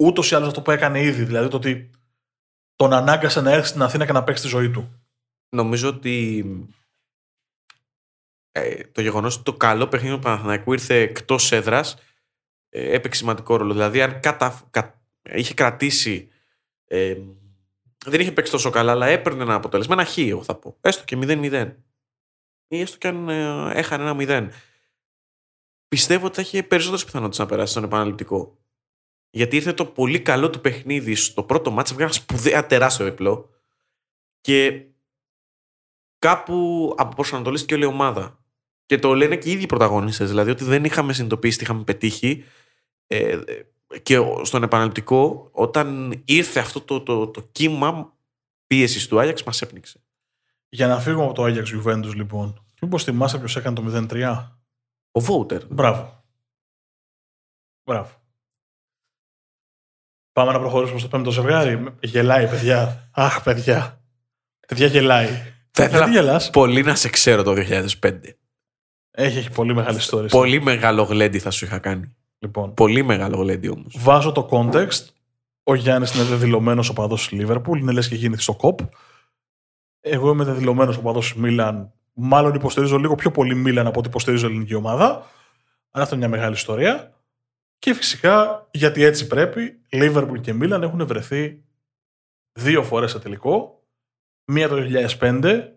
ούτως ή άλλως αυτό που έκανε ήδη. Δηλαδή το ότι τον ανάγκασε να έρθει στην Αθήνα και να παίξει τη ζωή του. Νομίζω ότι ε, το γεγονός ότι το καλό παιχνίδι του Παναθηναϊκού ήρθε εκτός έδρας ε, έπαιξε σημαντικό ρόλο. Δηλαδή, αν κατα, κα, είχε κρατήσει. Ε, δεν είχε παίξει τόσο καλά, αλλά έπαιρνε ένα αποτέλεσμα. Ένα χ, εγώ θα πω. Έστω και 0-0. Ή έστω και αν ε, έχανε ένα 0 πιστεύω ότι θα είχε περισσότερες πιθανότητες να περάσει στον επαναληπτικό. Γιατί ήρθε το πολύ καλό του παιχνίδι στο πρώτο μάτσα, βγάλε ένα σπουδαία τεράστιο διπλό και κάπου αποπροσανατολίστηκε όλη η ομάδα. Και το λένε και οι ίδιοι πρωταγωνιστές, δηλαδή ότι δεν είχαμε συνειδητοποιήσει τι είχαμε πετύχει. Ε, και στον επαναληπτικό, όταν ήρθε αυτό το, το, το, κύμα πίεσης του Άγιαξ, μας έπνιξε. Για να φύγουμε από το Άγιαξ Juventus, λοιπόν, μήπως θυμάσαι ποιος έκανε το 0-3. Ο Βόουτερ. Μπράβο. Μπράβο. Πάμε να προχωρήσουμε στο πέμπτο ζευγάρι. Γελάει, παιδιά. Αχ, παιδιά. Παιδιά γελάει. Θα ήθελα πολύ να σε ξέρω το 2005. Έχει, έχει πολύ μεγάλη ιστορία. Πολύ μεγάλο γλέντι θα σου είχα κάνει. Λοιπόν, πολύ μεγάλο γλέντι όμως. Βάζω το context. Ο Γιάννης είναι δηλωμένο οπαδός της Λίβερπουλ. Είναι λες και γίνει στο κοπ. Εγώ είμαι δηλωμένο οπαδός της Μίλαν. Μάλλον υποστηρίζω λίγο πιο πολύ Μίλαν από ότι υποστηρίζω ελληνική ομάδα. Αλλά αυτό είναι μια μεγάλη ιστορία. Και φυσικά, γιατί έτσι πρέπει, Λίβερπουλ και Μίλαν έχουν βρεθεί δύο φορές σε τελικό. Μία το 2005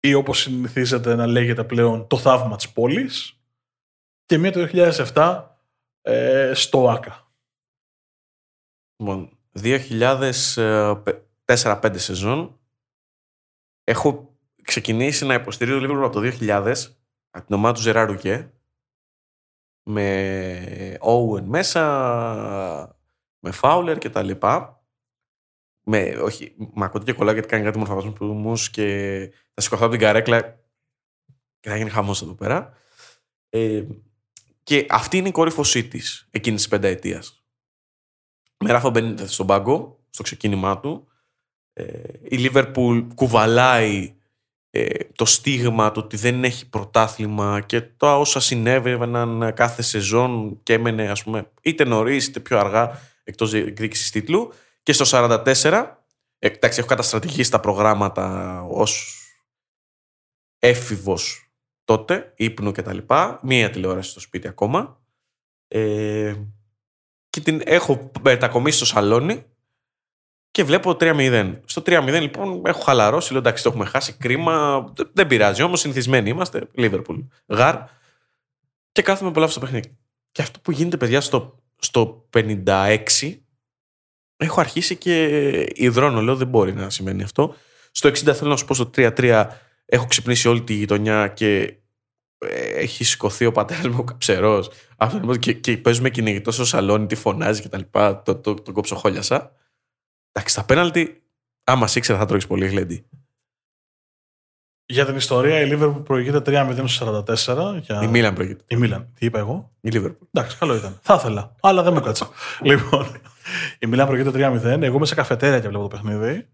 ή όπως συνηθίζεται να λέγεται πλέον το θαύμα της πόλης και μία το 2007 ε, στο ΆΚΑ. Λοιπόν, 2004-5 σεζόν έχω ξεκινήσει να υποστηρίζω λίγο από το 2000 από την ομάδα του Ζεράρου με Owen μέσα, με Φάουλερ και τα λοιπά. Με, όχι, με ακούτε και κολλά γιατί κάνει κάτι μορφασμούς και θα σηκωθώ από την καρέκλα και θα γίνει χαμός εδώ πέρα. Ε, και αυτή είναι η κορύφωσή της εκείνης της πενταετίας. Με Ράφα Μπενίτεθ στον πάγκο, στο ξεκίνημά του. Ε, η Λίβερπουλ κουβαλάει ε, το στίγμα του ότι δεν έχει πρωτάθλημα και τα όσα συνέβαιναν κάθε σεζόν και έμενε ας πούμε είτε νωρίς είτε πιο αργά εκτός διεκδίκησης τίτλου και στο 44 ε, εντάξει έχω καταστρατηγήσει τα προγράμματα ως έφηβος τότε, ύπνο και τα λοιπά, μία τηλεόραση στο σπίτι ακόμα ε, και την έχω μετακομίσει στο σαλόνι και βλέπω 3-0. Στο 3-0 λοιπόν έχω χαλαρώσει. Λέω εντάξει, το έχουμε χάσει. Κρίμα. Δεν πειράζει. Όμως συνηθισμένοι είμαστε. Λίβερπουλ. Γαρ. Και κάθομαι πολλά στο παιχνίδι. Και αυτό που γίνεται, παιδιά, στο, στο 56, έχω αρχίσει και υδρώνω. Λέω δεν μπορεί να σημαίνει αυτό. Στο 60 θέλω να σου πω στο 3-3 έχω ξυπνήσει όλη τη γειτονιά και ε, έχει σηκωθεί ο πατέρας μου ο καψερό. Και, και παίζουμε κυνηγητό στο σαλόνι, τι φωνάζει και τα λοιπά. Το, το, το, το χόλιασα. Εντάξει, στα πέναλτι, άμα ήξερα θα τρώγεις πολύ γλέντι. Για την ιστορία, η Λίβερπουλ προηγείται 3-0 στο 44. Για... Η Μίλαν προηγείται. Η Μίλαν. Τι είπα εγώ; Η Λίβερπουλ. Εντάξει, καλό ήταν. Θα ήθελα. Αλλά δεν μου κάτσα. λοιπόν, η Μίλαν προηγείται 3-0. Εγώ είμαι σε καφετέρια και βλέπω το παιχνίδι.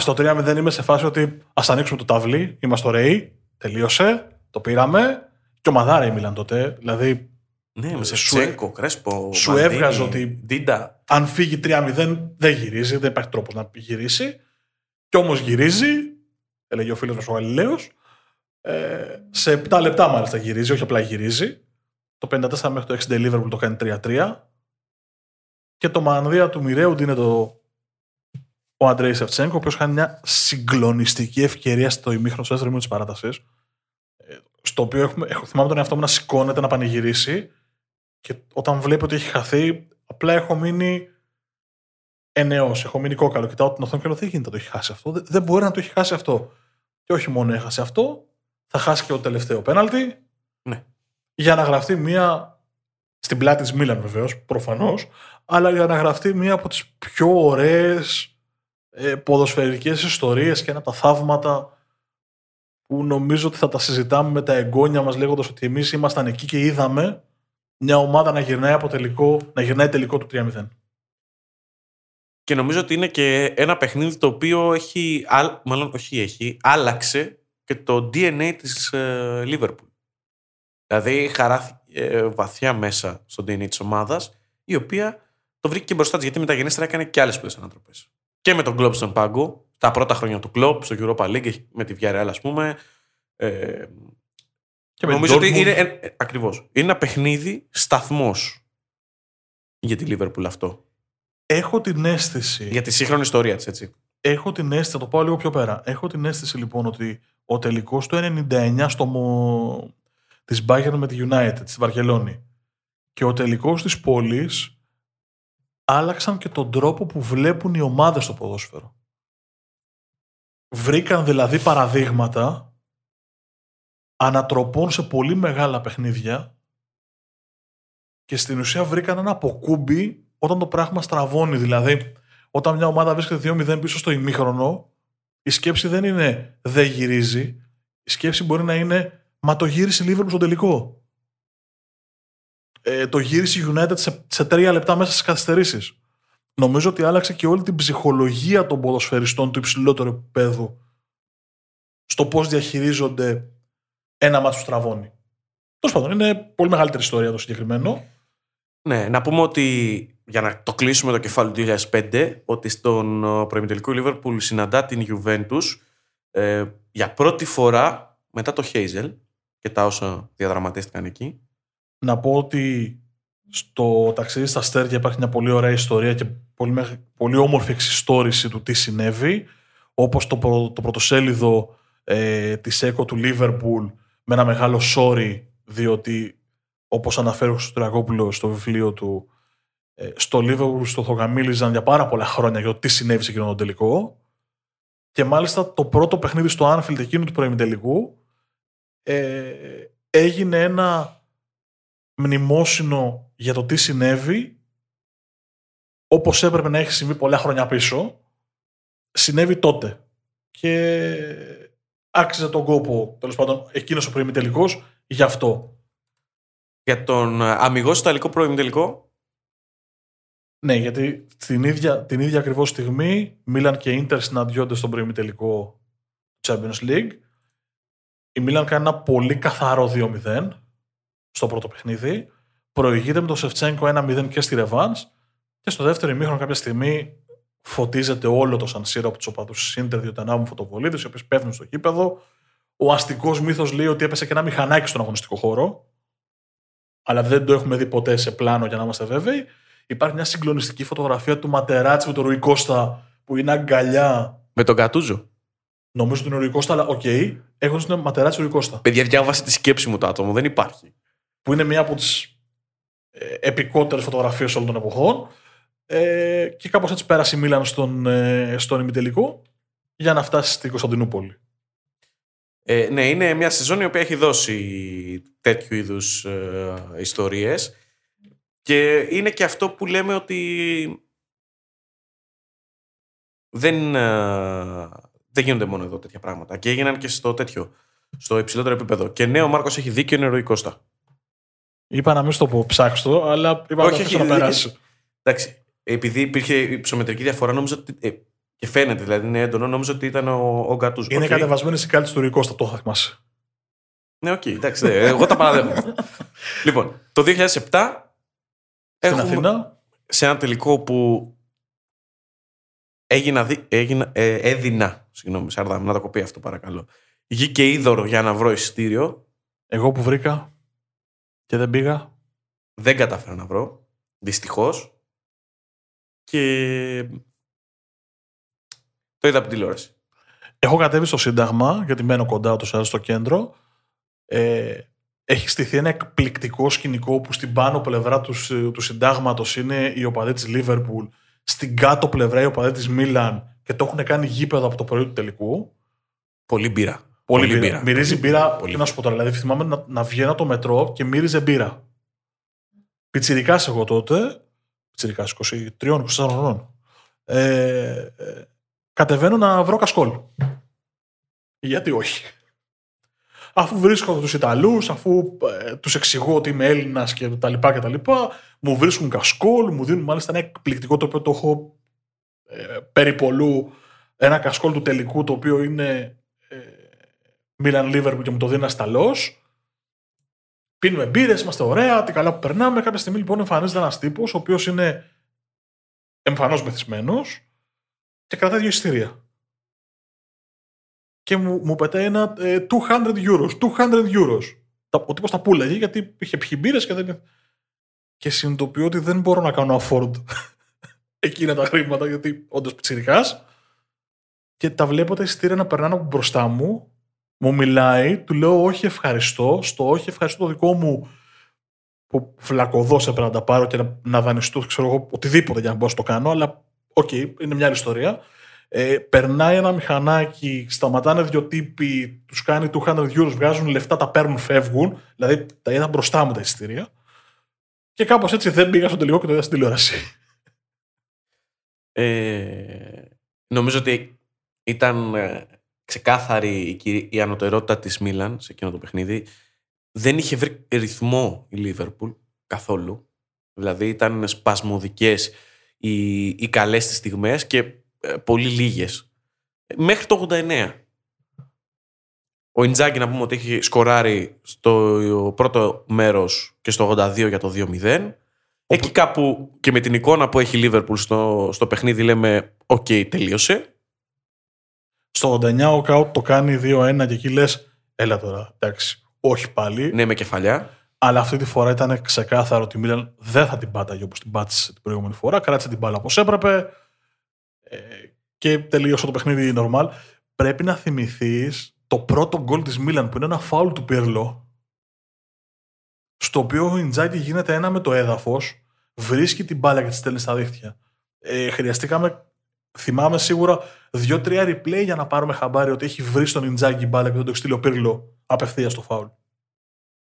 Στο 3-0 είμαι σε φάση ότι ας ανοίξουμε το ταυλί. Είμαστε ωραίοι. Τελείωσε. Το πήραμε. Και ομαδάρα η Μίλαν τότε. Δηλαδή ναι, με Σεφτσέγκο, Κρέσπο. Σου έβγαζε ότι αν φύγει 3-0 δεν γυρίζει, δεν υπάρχει τρόπος να γυρίσει. Κι όμως γυρίζει, έλεγε ο φίλος μας ο Γαλιλαίος. Ε, σε 7 λεπτά μάλιστα γυρίζει, όχι απλά γυρίζει. Το 54 μέχρι το 60 Liverpool το κάνει 3-3. Και το μανδύα του Μιρέουντ είναι το ο Αντρέη Σεφτσέγκο, ο οποίος κάνει μια συγκλονιστική ευκαιρία στο ημίχρονο στο δεύτερο της παράτασης. Ε, στο οποίο έχουμε, έχω, θυμάμαι τον εαυτό μου να σηκώνεται να πανηγυρίσει και όταν βλέπω ότι έχει χαθεί, απλά έχω μείνει ενεός, έχω μείνει κόκαλο. Κοιτάω την οθόνη και λέω: Δεν γίνεται να το έχει χάσει αυτό. Δεν μπορεί να το έχει χάσει αυτό. Και όχι μόνο έχασε αυτό, θα χάσει και το τελευταίο πέναλτι. Ναι. Για να γραφτεί μία. Στην πλάτη της Μίλαν βεβαίως, προφανώς, αλλά για να γραφτεί μία από τις πιο ωραίες ε, ποδοσφαιρικές ιστορίες και ένα από τα θαύματα που νομίζω ότι θα τα συζητάμε με τα εγγόνια μας λέγοντας ότι εμείς ήμασταν εκεί και είδαμε μια ομάδα να γυρνάει από τελικό, να γυρνάει τελικό του 3-0. Και νομίζω ότι είναι και ένα παιχνίδι το οποίο έχει, μάλλον όχι έχει, άλλαξε και το DNA της ε, Liverpool. Δηλαδή χαράθηκε ε, βαθιά μέσα στο DNA της ομάδας, η οποία το βρήκε και μπροστά της, γιατί μεταγενέστερα έκανε και άλλες πολλές ανατροπές. Και με τον Κλόπ στον πάγκο, τα πρώτα χρόνια του Κλόπ, στο Europa League, με τη Villarreal ας πούμε, ε, και Νομίζω ότι είναι, ε, ακριβώς, είναι ένα παιχνίδι σταθμός για τη Λίβερπουλ αυτό. Έχω την αίσθηση... Για τη σύγχρονη ιστορία της, έτσι. Έχω την αίσθηση, θα το πάω λίγο πιο πέρα. Έχω την αίσθηση λοιπόν ότι ο τελικός του 99 στο μο... της Bayern με τη United, στη Βαρκελόνη και ο τελικός της πόλης άλλαξαν και τον τρόπο που βλέπουν οι ομάδες στο ποδόσφαιρο. Βρήκαν δηλαδή παραδείγματα ανατροπών σε πολύ μεγάλα παιχνίδια και στην ουσία βρήκαν ένα αποκούμπι όταν το πράγμα στραβώνει. Δηλαδή, όταν μια ομάδα βρίσκεται 2-0 πίσω στο ημίχρονο, η σκέψη δεν είναι δεν γυρίζει. Η σκέψη μπορεί να είναι μα το γύρισε η Liverpool στο τελικό. Ε, το γύρισε η United σε, σε τρία λεπτά μέσα στις καθυστερήσεις. Νομίζω ότι άλλαξε και όλη την ψυχολογία των ποδοσφαιριστών του υψηλότερου επίπεδου στο πώς διαχειρίζονται ένα μάτσο στραβώνει. Τέλος πάντων, είναι πολύ μεγαλύτερη ιστορία το συγκεκριμένο. Ναι, να πούμε ότι για να το κλείσουμε το κεφάλαιο του 2005, ότι στον προημιτελικό Λίβερπουλ συναντά την Juventus ε, για πρώτη φορά μετά το Χέιζελ και τα όσα διαδραματίστηκαν εκεί. Να πω ότι στο ταξίδι στα Αστέρια υπάρχει μια πολύ ωραία ιστορία και πολύ, πολύ όμορφη εξιστόρηση του τι συνέβη. Όπως το, το πρωτοσέλιδο ε, της ΕΚΟ του Λίβερπουλ με ένα μεγάλο sorry διότι όπως αναφέρει ο Στραγόπουλο στο βιβλίο του ε, στο Λίβερπουλ στο Θογαμίλιζαν για πάρα πολλά χρόνια για το τι συνέβη σε εκείνο το τελικό και μάλιστα το πρώτο παιχνίδι στο Άνφιλτ εκείνου του προημιτελικού ε, έγινε ένα μνημόσυνο για το τι συνέβη όπως έπρεπε να έχει συμβεί πολλά χρόνια πίσω συνέβη τότε και άξιζε τον κόπο τέλος πάντων εκείνος ο προημιτελικός γι' αυτό. Για τον ε, αμυγός Ιταλικό προημιτελικό ναι, γιατί την ίδια, την ίδια ακριβώς στιγμή Μίλαν και Ίντερ συναντιόνται στον προημιτελικό Champions League. Η Μίλαν κάνει ένα πολύ καθαρό 2-0 στο πρώτο παιχνίδι. Προηγείται με το Σεφτσέγκο 1-0 και στη Ρεβάνς και στο δεύτερο ημίχρονο κάποια στιγμή φωτίζεται όλο το Σανσίρο από τους οπαδούς της Ίντερ, διότι ανάβουν φωτοβολίδες, οι οποίες πέφτουν στο γήπεδο. Ο αστικός μύθος λέει ότι έπεσε και ένα μηχανάκι στον αγωνιστικό χώρο. Αλλά δεν το έχουμε δει ποτέ σε πλάνο για να είμαστε βέβαιοι. Υπάρχει μια συγκλονιστική φωτογραφία του Ματεράτσι με τον Ρουί Κόστα που είναι αγκαλιά. Με τον Γκατούζο. Νομίζω ότι είναι ο Ρουί Κόστα, αλλά OK. Okay, έχω είναι Ματεράτσι Ρουί Κόστα. Παιδιά, διάβασε τη σκέψη μου το άτομο, δεν υπάρχει. Που είναι μία από τις ε, επικότερες φωτογραφίες όλων των εποχών. Ε, και κάπως έτσι πέρασε η Μίλαν στον, ε, στον ημιτελικό για να φτάσει στη Κωνσταντινούπολη. Ε, ναι, είναι μια σεζόν η οποία έχει δώσει τέτοιου είδους ε, ιστορίες και είναι και αυτό που λέμε ότι δεν, ε, δεν γίνονται μόνο εδώ τέτοια πράγματα και έγιναν και στο τέτοιο, στο υψηλότερο επίπεδο. Και ναι, ο Μάρκος έχει δίκιο, είναι ροϊκόστα. Είπα να μην στο πω ψάξω αλλά είπα όχι, να περάσει. Εντάξει, επειδή υπήρχε υψομετρική διαφορά, νόμιζα ότι. Ε, και φαίνεται, δηλαδή είναι έντονο, νόμιζα ότι ήταν ο, ο Γκατούζο. Είναι okay. κατεβασμένη η κάλτ του Ρικώστα, το είχα Ναι, οκ, okay, εντάξει, εγώ τα παραδέχομαι. λοιπόν, το 2007 Στην έχουμε Αθήνα. σε ένα τελικό που έγινα, έγινα, ε, έδινα, συγγνώμη, Σαρδάμ, να το κοπεί αυτό παρακαλώ, γη και είδωρο για να βρω εισιτήριο. Εγώ που βρήκα και δεν πήγα. Δεν κατάφερα να βρω, δυστυχώς και το είδα από την τηλεόραση. Έχω κατέβει στο Σύνταγμα, γιατί μένω κοντά του στο κέντρο. Ε, έχει στηθεί ένα εκπληκτικό σκηνικό που στην πάνω πλευρά τους, του Συντάγματος είναι η οπαδή της Λίβερπουλ, στην κάτω πλευρά η οπαδή της Μίλαν και το έχουν κάνει γήπεδο από το πρωί του τελικού. Πολύ μπύρα. Πολύ, Πολύ μπύρα. Μυρίζει μπύρα. Πολύ. να σου πω τώρα, δηλαδή θυμάμαι να, να βγαίνω το μετρό και μύριζε μπύρα. Πιτσιρικά εγώ τότε Τσιρικά, 23-24 χρονών. Ε, ε, κατεβαίνω να βρω κασκόλ. Γιατί όχι; Αφού βρίσκω τους Ιταλούς, αφού ε, τους εξηγώ ότι είμαι Έλληνας και τα λοιπά και τα λοιπά, μου βρίσκουν κασκόλ, μου δίνουν μάλιστα ένα εκπληκτικό το οποίο το έχω ε, περιπολού. Ένα κασκόλ του τελικού το οποίο είναι ε, Μίλαν Λίβερπουλ και μου το δίνει ένα Ιταλό. Πίνουμε μπύρες, είμαστε ωραία, τι καλά που περνάμε. Κάποια στιγμή λοιπόν εμφανίζεται ένας τύπος, ο οποίος είναι εμφανώς μεθυσμένος και κρατάει δύο εισιτήρια. Και μου, μου πετάει ένα ε, 200 euros. 200 euros. Ο τύπος τα πούλεγε γιατί είχε πιει μπύρες και δεν. Και συνειδητοποιώ ότι δεν μπορώ να κάνω afford εκείνα τα χρήματα γιατί όντως πιτσυρικά. Και τα βλέπω τα εισιτήρια να περνάνε από μπροστά μου μου μιλάει, του λέω όχι ευχαριστώ, στο όχι ευχαριστώ το δικό μου που βλακωδώς έπρεπε να τα πάρω και να, να δανειστώ, ξέρω εγώ, οτιδήποτε για να μπορώ να το κάνω, αλλά OK, okay, είναι μια άλλη ιστορία. Ε, περνάει ένα μηχανάκι, σταματάνε δύο τύποι, τους κάνει 200 ευρώ, βγάζουν λεφτά, τα παίρνουν, φεύγουν. Δηλαδή τα είδα μπροστά μου τα εισιτήρια. Και κάπως έτσι δεν πήγα στο τελικό και το είδα στην τηλεόραση. Ε, νομίζω ότι ήταν ε, ξεκάθαρη η ανωτερότητα της Μίλαν σε εκείνο το παιχνίδι. Δεν είχε βρει ρυθμό η Λίβερπουλ καθόλου. Δηλαδή ήταν σπασμωδικές οι, οι καλές της στιγμές και ε, πολύ λίγες. Μέχρι το 89. Ο Ιντζάκη να πούμε ότι έχει σκοράρει στο πρώτο μέρος και στο 82 για το 2-0 Εκεί κάπου και με την εικόνα που έχει η Liverpool στο, στο παιχνίδι λέμε «ΟΚ, τελείωσε». Στο 89 ο Κάουτ το κάνει 2-1 και εκεί λες, έλα τώρα, εντάξει, όχι πάλι. Ναι, με κεφαλιά. Αλλά αυτή τη φορά ήταν ξεκάθαρο ότι η Μίλαν δεν θα την πάταγε όπως την πάτησε την προηγούμενη φορά. Κράτησε την μπάλα όπως έπρεπε ε, και τελείωσε το παιχνίδι normal. Πρέπει να θυμηθείς το πρώτο γκολ της Μίλαν που είναι ένα φάουλ του Πύρλο. Στο οποίο ο Ιντζάκη γίνεται ένα με το έδαφος, βρίσκει την μπάλα και της στέλνει στα δίχτυα. Ε, χρειαστήκαμε, θυμάμαι σίγουρα, δύο-τρία replay για να πάρουμε χαμπάρι ότι έχει βρει στον Ιντζάκη μπάλα και δεν το έχει στείλει ο Πύρλο απευθείας στο φάουλ.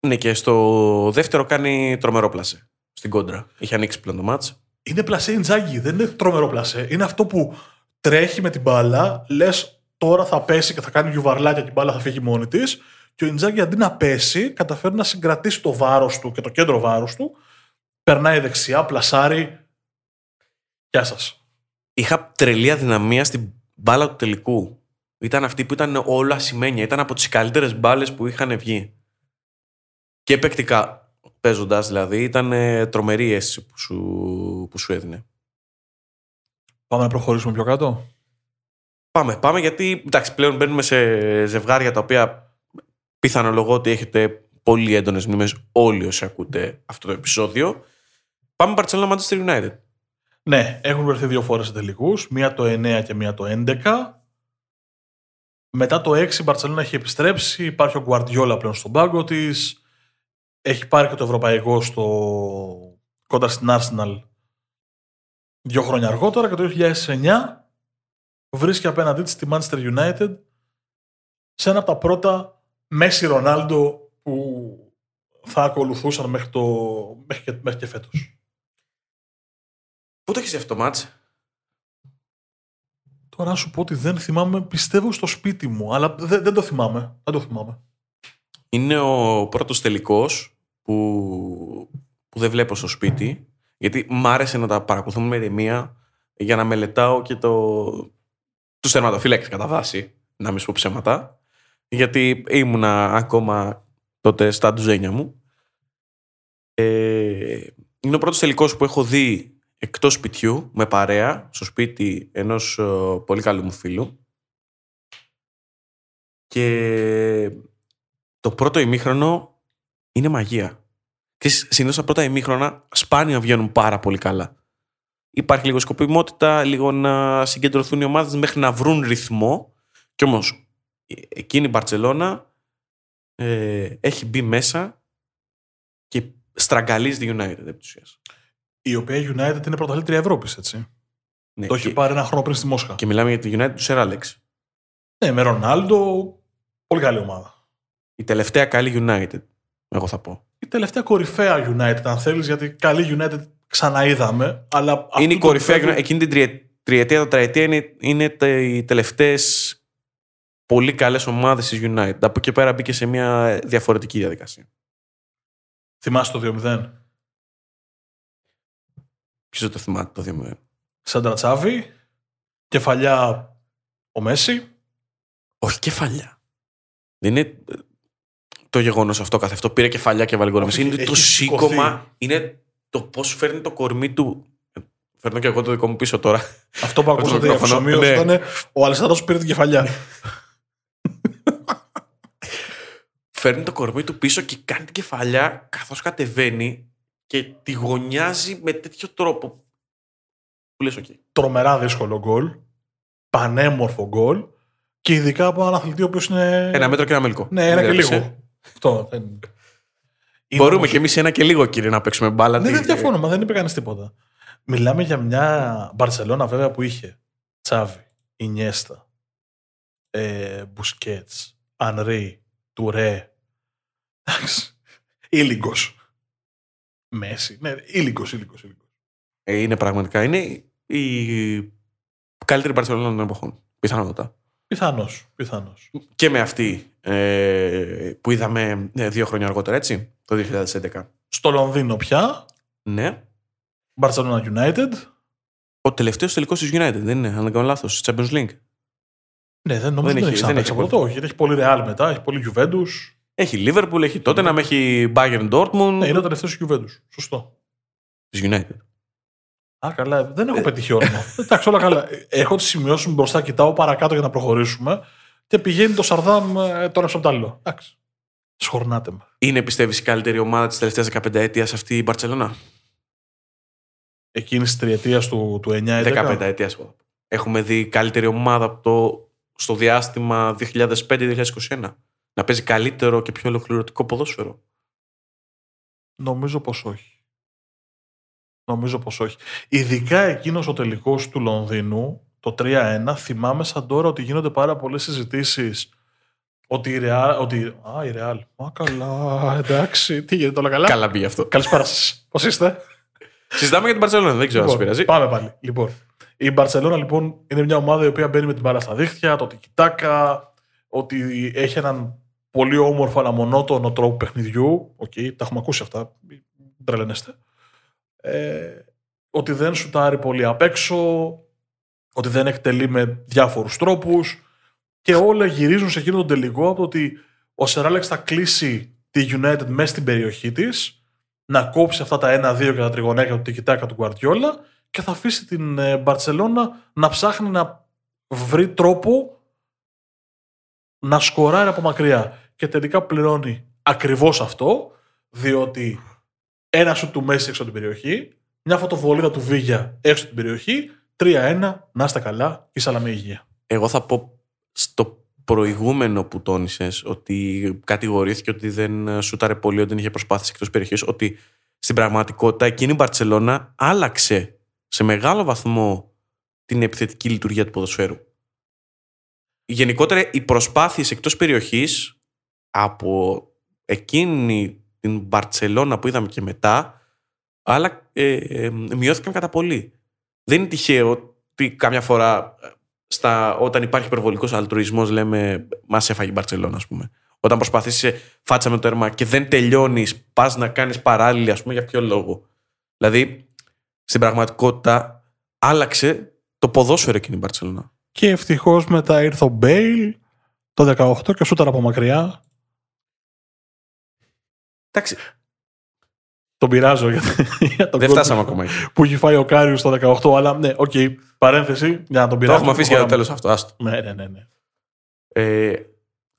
Ναι, και στο δεύτερο κάνει τρομερό πλασέ. Στην κόντρα. Έχει ανοίξει πλέον το μάτς. Είναι πλασέ Ιντζάκη, δεν είναι τρομερό πλασέ. Είναι αυτό που τρέχει με την μπάλα, λες τώρα θα πέσει και θα κάνει γιουβαρλάκια και η μπάλα θα φύγει μόνη της. Και ο Ιντζάκη αντί να πέσει, καταφέρει να συγκρατήσει το βάρος του και το κέντρο βάρους του. Περνάει δεξιά, πλασάρει. Γεια σας. Είχα τρελή αδυναμία στην μπάλα του τελικού. Ήταν αυτή που ήταν όλα σημαίνια. Ήταν από τις καλύτερες μπάλες που είχαν βγει. Και επεκτικά παίζοντας δηλαδή, ήταν ε, τρομερή η αίσθηση που σου, που σου έδινε. Πάμε να προχωρήσουμε πιο κάτω. Πάμε, πάμε γιατί εντάξει, πλέον μπαίνουμε σε ζευγάρια τα οποία πιθανολογώ ότι έχετε πολύ έντονες μνήμες όλοι όσοι ακούτε αυτό το επεισόδιο. Πάμε Barcelona Manchester United. Ναι, έχουν βρεθεί δύο φορές σε τελικούς. Μία το 9 και μία το 11. Μετά το 6 η Barcelona έχει επιστρέψει. Υπάρχει ο Guardiola πλέον στον πάγκο της. Έχει πάρει και το ευρωπαϊκό στο... κοντά στην Arsenal δύο χρόνια αργότερα και το 2009 βρίσκει απέναντί της τη Manchester United σε ένα από τα πρώτα Μέση Ρονάλντο που θα ακολουθούσαν μέχρι, το, μέχρι, και, μέχρι και φέτος. Πού το έχεις αυτό το μάτς; Τώρα να σου πω ότι δεν θυμάμαι, πιστεύω στο σπίτι μου, αλλά δεν, δεν το θυμάμαι. Δεν το θυμάμαι. Είναι ο πρώτος τελικός που, που δεν βλέπω στο σπίτι, γιατί μ' άρεσε να τα παρακολουθούμε με ηρεμία για να μελετάω και το, τους τερματοφύλακες κατά βάση, να μην σου πω ψέματα, γιατί ήμουνα ακόμα τότε στα ντουζένια μου. Ε, είναι ο πρώτος τελικός που έχω δει εκτός σπιτιού, με παρέα, στο σπίτι ενός ε, πολύ καλού μου φίλου. Και το πρώτο ημίχρονο είναι μαγεία. Και συνήθως τα πρώτα ημίχρονα σπάνια βγαίνουν πάρα πολύ καλά. Υπάρχει λίγο σκοπιμότητα, λίγο να συγκεντρωθούν οι ομάδες μέχρι να βρουν ρυθμό. Κι όμως εκείνη η Μπαρσελόνα ε, έχει μπει μέσα και στραγγαλίζει τη United επί Η οποία United είναι πρωταθλήτρια Ευρώπης, έτσι. Ναι, το και... έχει πάρει ένα χρόνο πριν στη Μόσχα. Και μιλάμε για τη United του Σεράλεξ. Ναι, με Ρονάλντο. Πολύ καλή ομάδα. Η τελευταία καλή United, εγώ θα πω η τελευταία κορυφαία United, αν θέλεις, γιατί καλή United ξαναείδαμε. Αλλά είναι η κορυφαία United. Εκείνη την τριετία, τετραετία είναι, είναι οι τελευταίες πολύ καλές ομάδες της United. Από εκεί πέρα μπήκε σε μια διαφορετική διαδικασία. Θυμάσαι το 2-0. Ποιο το θυμάται το 2-0. Σάντρα Τσάβη, κεφαλιά ο Μέση. Όχι κεφαλιά. Δεν είναι το γεγονός αυτό καθ' αυτό. Πήρε κεφαλιά και βάλει γκολ. Είναι το σήκωμα, είναι το πώς φέρνει το κορμί του. Φέρνω και εγώ το δικό μου πίσω τώρα. Αυτό που ακούσατε αυτό ναι. ήταν ο Αλessandro πήρε την κεφαλιά. φέρνει το κορμί του πίσω και κάνει την κεφαλιά καθώς κατεβαίνει και τη γωνιάζει με τέτοιο τρόπο. Που λες, okay. Τρομερά δύσκολο γκολ. Πανέμορφο γκολ. Και ειδικά από έναν αθλητή ο οποίος είναι. Ένα μέτρο και ένα μελικό. Ναι, ένα και λίγο. Αυτό δεν... Μπορούμε όμως... και εμείς ένα και λίγο, κύριε, να παίξουμε μπάλα. Ναι, δεν διαφωνώ, μα δεν είπε κανείς τίποτα. Μιλάμε για μια Μπαρσελόνα βέβαια που είχε Τσάβη, Ινιέστα, ε, Μπουσκέτς, Ανρί, Τουρέ. Εντάξει. Ήλιγκος. Μέση. Ναι, ήλιγκο, ήλιγκο. Ε, είναι πραγματικά. Είναι η καλύτερη Μπαρσελόνα των εποχών. Πιθανότατα. Πιθανώς. Πιθανώς. Και με αυτή ε, που είδαμε ε, δύο χρόνια αργότερα, έτσι, το 2011. Στο Λονδίνο πια. Ναι. Barcelona United. Ο τελευταίος τελικός της United, δεν είναι, αν δεν κάνω λάθος. Champions League. Ναι, δεν νομίζω ότι έχει, δεν έχει από το. έχει πολύ Real μετά, έχει πολύ Juventus. Έχει Liverpool, έχει τότε να έχει Bayern Dortmund. Ναι, είναι ο τελευταίος Juventus. Σωστό. Της United. Α, καλά. Δεν έχω πετύχει όνομα. Εντάξει, όλα καλά. Έχω τις σημειώσεις μου μπροστά, κοιτάω παρακάτω για να προχωρήσουμε. Και πηγαίνει το Σαρδάμ ε, τώρα στο πτάλιο. Εντάξει. Σχορνάτε με. Είναι, πιστεύεις, η καλύτερη ομάδα της τελευταίας 15 ετία αυτή η Μπαρσελόνα; Εκείνη τη τριετίας του, του 9-11. 15 ετία. Έχουμε δει καλύτερη ομάδα από το, στο διάστημα 2005-2021. Να παίζει καλύτερο και πιο ολοκληρωτικό ποδόσφαιρο; Νομίζω πως όχι. Νομίζω πως όχι. Ειδικά εκείνος ο τελικός του Λονδίνου, το 3-1, θυμάμαι σαν τώρα ότι γίνονται πάρα πολλές συζητήσεις ότι η Real. Ότι, α, η Real. Α, καλά, εντάξει. Τι γίνεται, όλα καλά; Καλά πήγε αυτό. Καλησπέρα σας. Πώς είστε; Συζητάμε για την Μπαρσελόνα, δεν ξέρω αν λοιπόν, σας πειράζει. Πάμε πάλι. Λοιπόν, η Μπαρσελόνα λοιπόν είναι μια ομάδα η οποία μπαίνει με την μπάλα στα δίχτυα, το τικιτάκα, ότι έχει έναν πολύ όμορφο αλλά μονότονο τρόπο παιχνιδιού. OK, okay, τα έχουμε ακούσει αυτά. Μην τρελαίνεστε. Ε, ότι δεν σουτάρει πολύ απ' έξω, ότι δεν εκτελεί με διάφορους τρόπους και όλα γυρίζουν σε εκείνο τον τελικό από το ότι ο Σερ Άλεξ θα κλείσει τη United μέσα στην περιοχή της, να κόψει αυτά τα 1-2 και τα τριγωνάκια του τικιτάκα του Guardiola και θα αφήσει την Μπαρτσελώνα να ψάχνει να βρει τρόπο να σκοράρει από μακριά. Και τελικά πληρώνει ακριβώς αυτό, διότι ένα σου του Μέση έξω από την περιοχή, μια φωτοβολίδα του Βίγια έξω από την περιοχή, 3-1, να είστε καλά, η Σαλαμέ υγεία. Εγώ θα πω στο προηγούμενο που τόνισες ότι κατηγορήθηκε ότι δεν σούταρε πολύ, ότι δεν είχε προσπάθηση εκτός περιοχής, ότι στην πραγματικότητα εκείνη η Μπαρσελόνα άλλαξε σε μεγάλο βαθμό την επιθετική λειτουργία του ποδοσφαίρου. Γενικότερα οι προσπάθειες εκτός περιοχής από εκείνη την Μπαρτσελώνα που είδαμε και μετά αλλά ε, ε, μειώθηκαν κατά πολύ. Δεν είναι τυχαίο ότι κάμια φορά στα, όταν υπάρχει υπερβολικός αλτρουισμός, λέμε Μας έφαγε η Μπαρσελόνα, ας πούμε. Όταν προσπαθείς φάτσα με το τέρμα και δεν τελειώνεις, πας να κάνεις παράλληλη, ας πούμε, για ποιο λόγο. Δηλαδή, στην πραγματικότητα, άλλαξε το ποδόσφαιρο εκείνη η Μπαρσελόνα. Και ευτυχώς μετά ήρθε ο Μπέιλ το 18 και σούταρε από μακριά. Εντάξει. Τον πειράζω για, για τον Δεν φτάσαμε ακόμα εκεί. Που έχει φάει ο Κάριους το 18, αλλά ναι, OK. Okay, παρένθεση για να τον πειράζω. Το έχουμε αφήσει για το τέλος αυτό. Άστο. Ναι, ναι, ναι. ναι. Ε,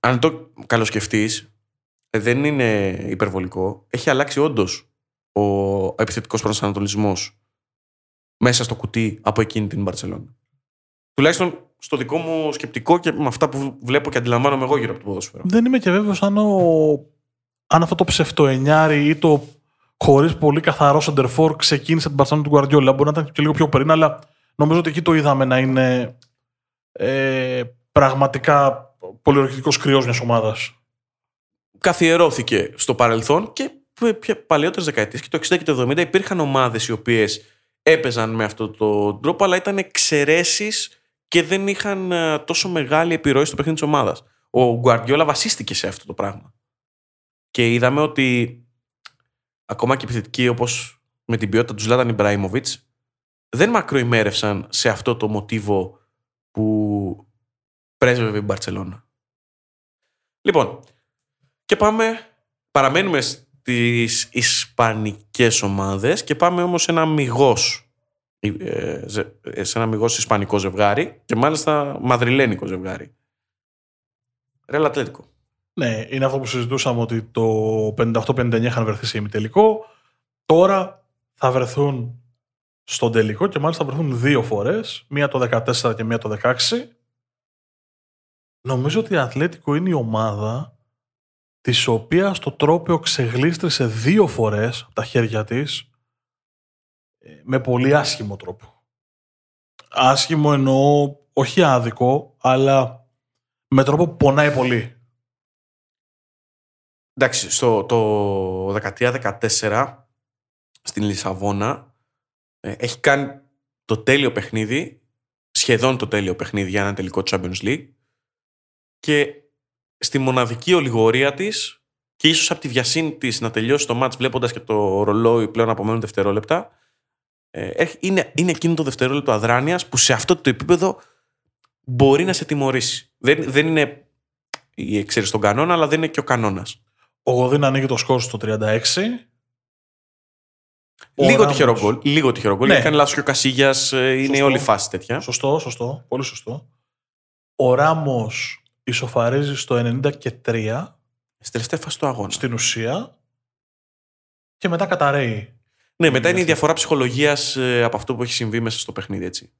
αν το καλοσκεφτείς, ε, δεν είναι υπερβολικό. Έχει αλλάξει όντως ο επιθετικός προσανατολισμός μέσα στο κουτί από εκείνη την Μπαρσελόνα. Τουλάχιστον στο δικό μου σκεπτικό και με αυτά που βλέπω και αντιλαμβάνομαι εγώ γύρω από το ποδόσφαιρο. Δεν είμαι και βέβαιος αν, ο... αν αυτό το ψευτοενιάρι ή το χωρίς πολύ καθαρό σεντερφόρ ξεκίνησε την Μπαρσελόνα του Γκουαρδιόλα. Μπορεί να ήταν και λίγο πιο πριν, αλλά νομίζω ότι εκεί το είδαμε να είναι ε, πραγματικά πολυορκητικός κρυός μιας ομάδας. Καθιερώθηκε στο παρελθόν και παλαιότερες δεκαετίες και το 60 και το 70 υπήρχαν ομάδες οι οποίες έπαιζαν με αυτόν τον τρόπο, αλλά ήταν εξαιρέσεις και δεν είχαν ε, τόσο μεγάλη επιρροή στο παιχνίδι της ομάδας. Ο Γκουαρδιόλα βασίστηκε σε αυτό το πράγμα. Και είδαμε ότι ακόμα και επιθετικοί όπως με την ποιότητα του Ζλάταν Ιμπραήμοβιτς δεν μακροημέρευσαν σε αυτό το μοτίβο που πρέσβευε η Μπαρσελόνα. Λοιπόν, και πάμε, παραμένουμε τις ισπανικές ομάδες και πάμε όμως σε ένα μυγός ε, ε, σε ένα μυγός ισπανικό ζευγάρι και μάλιστα μαδριλένικο ζευγάρι. Ρέλα Ατλέτικο. Ναι, είναι αυτό που συζητούσαμε ότι το 58-59 είχαν βρεθεί σε ημιτελικό. Τώρα θα βρεθούν στον τελικό και μάλιστα θα βρεθούν δύο φορές. Μία το 14 και μία το 16. Νομίζω ότι η Ατλέτικο είναι η ομάδα της οποίας το τρόπιο ξεγλίστρησε δύο φορές από τα χέρια της ε, με πολύ άσχημο τρόπο. Άσχημο εννοώ όχι άδικο, αλλά με τρόπο που πονάει πολύ. Εντάξει, στο το 13-14 στην Λισαβόνα ε, έχει κάνει το τέλειο παιχνίδι, σχεδόν το τέλειο παιχνίδι για ένα τελικό Champions League και στη μοναδική ολιγορία της και ίσως από τη βιασύνη της να τελειώσει το μάτς βλέποντας και το ρολόι πλέον απομένουν δευτερόλεπτα. Ε, είναι, είναι εκείνο το δευτερόλεπτο αδράνειας που σε αυτό το επίπεδο μπορεί να σε τιμωρήσει. Δεν, δεν είναι η εξαίρεση των κανόνα, αλλά δεν είναι και ο κανόνας. Ο Γοδίν ανοίγει το σκόρ στο 36. Ο Λίγο Ράμος. τυχερό γκολ. Λίγο τυχερό γκολ. Ναι. Γιατί κάνει λάθος και ο Κασίγιας. Είναι Σωστό. όλη η φάση τέτοια. Σωστό, σωστό. Πολύ σωστό. Ο Ράμος ισοφαρίζει στο 93 Στη τελευταία φάση του αγώνα. στην ουσία και μετά καταραίει. Ναι, μετά είναι η αυτή. διαφορά ψυχολογίας από αυτό που έχει συμβεί μέσα στο παιχνίδι, έτσι.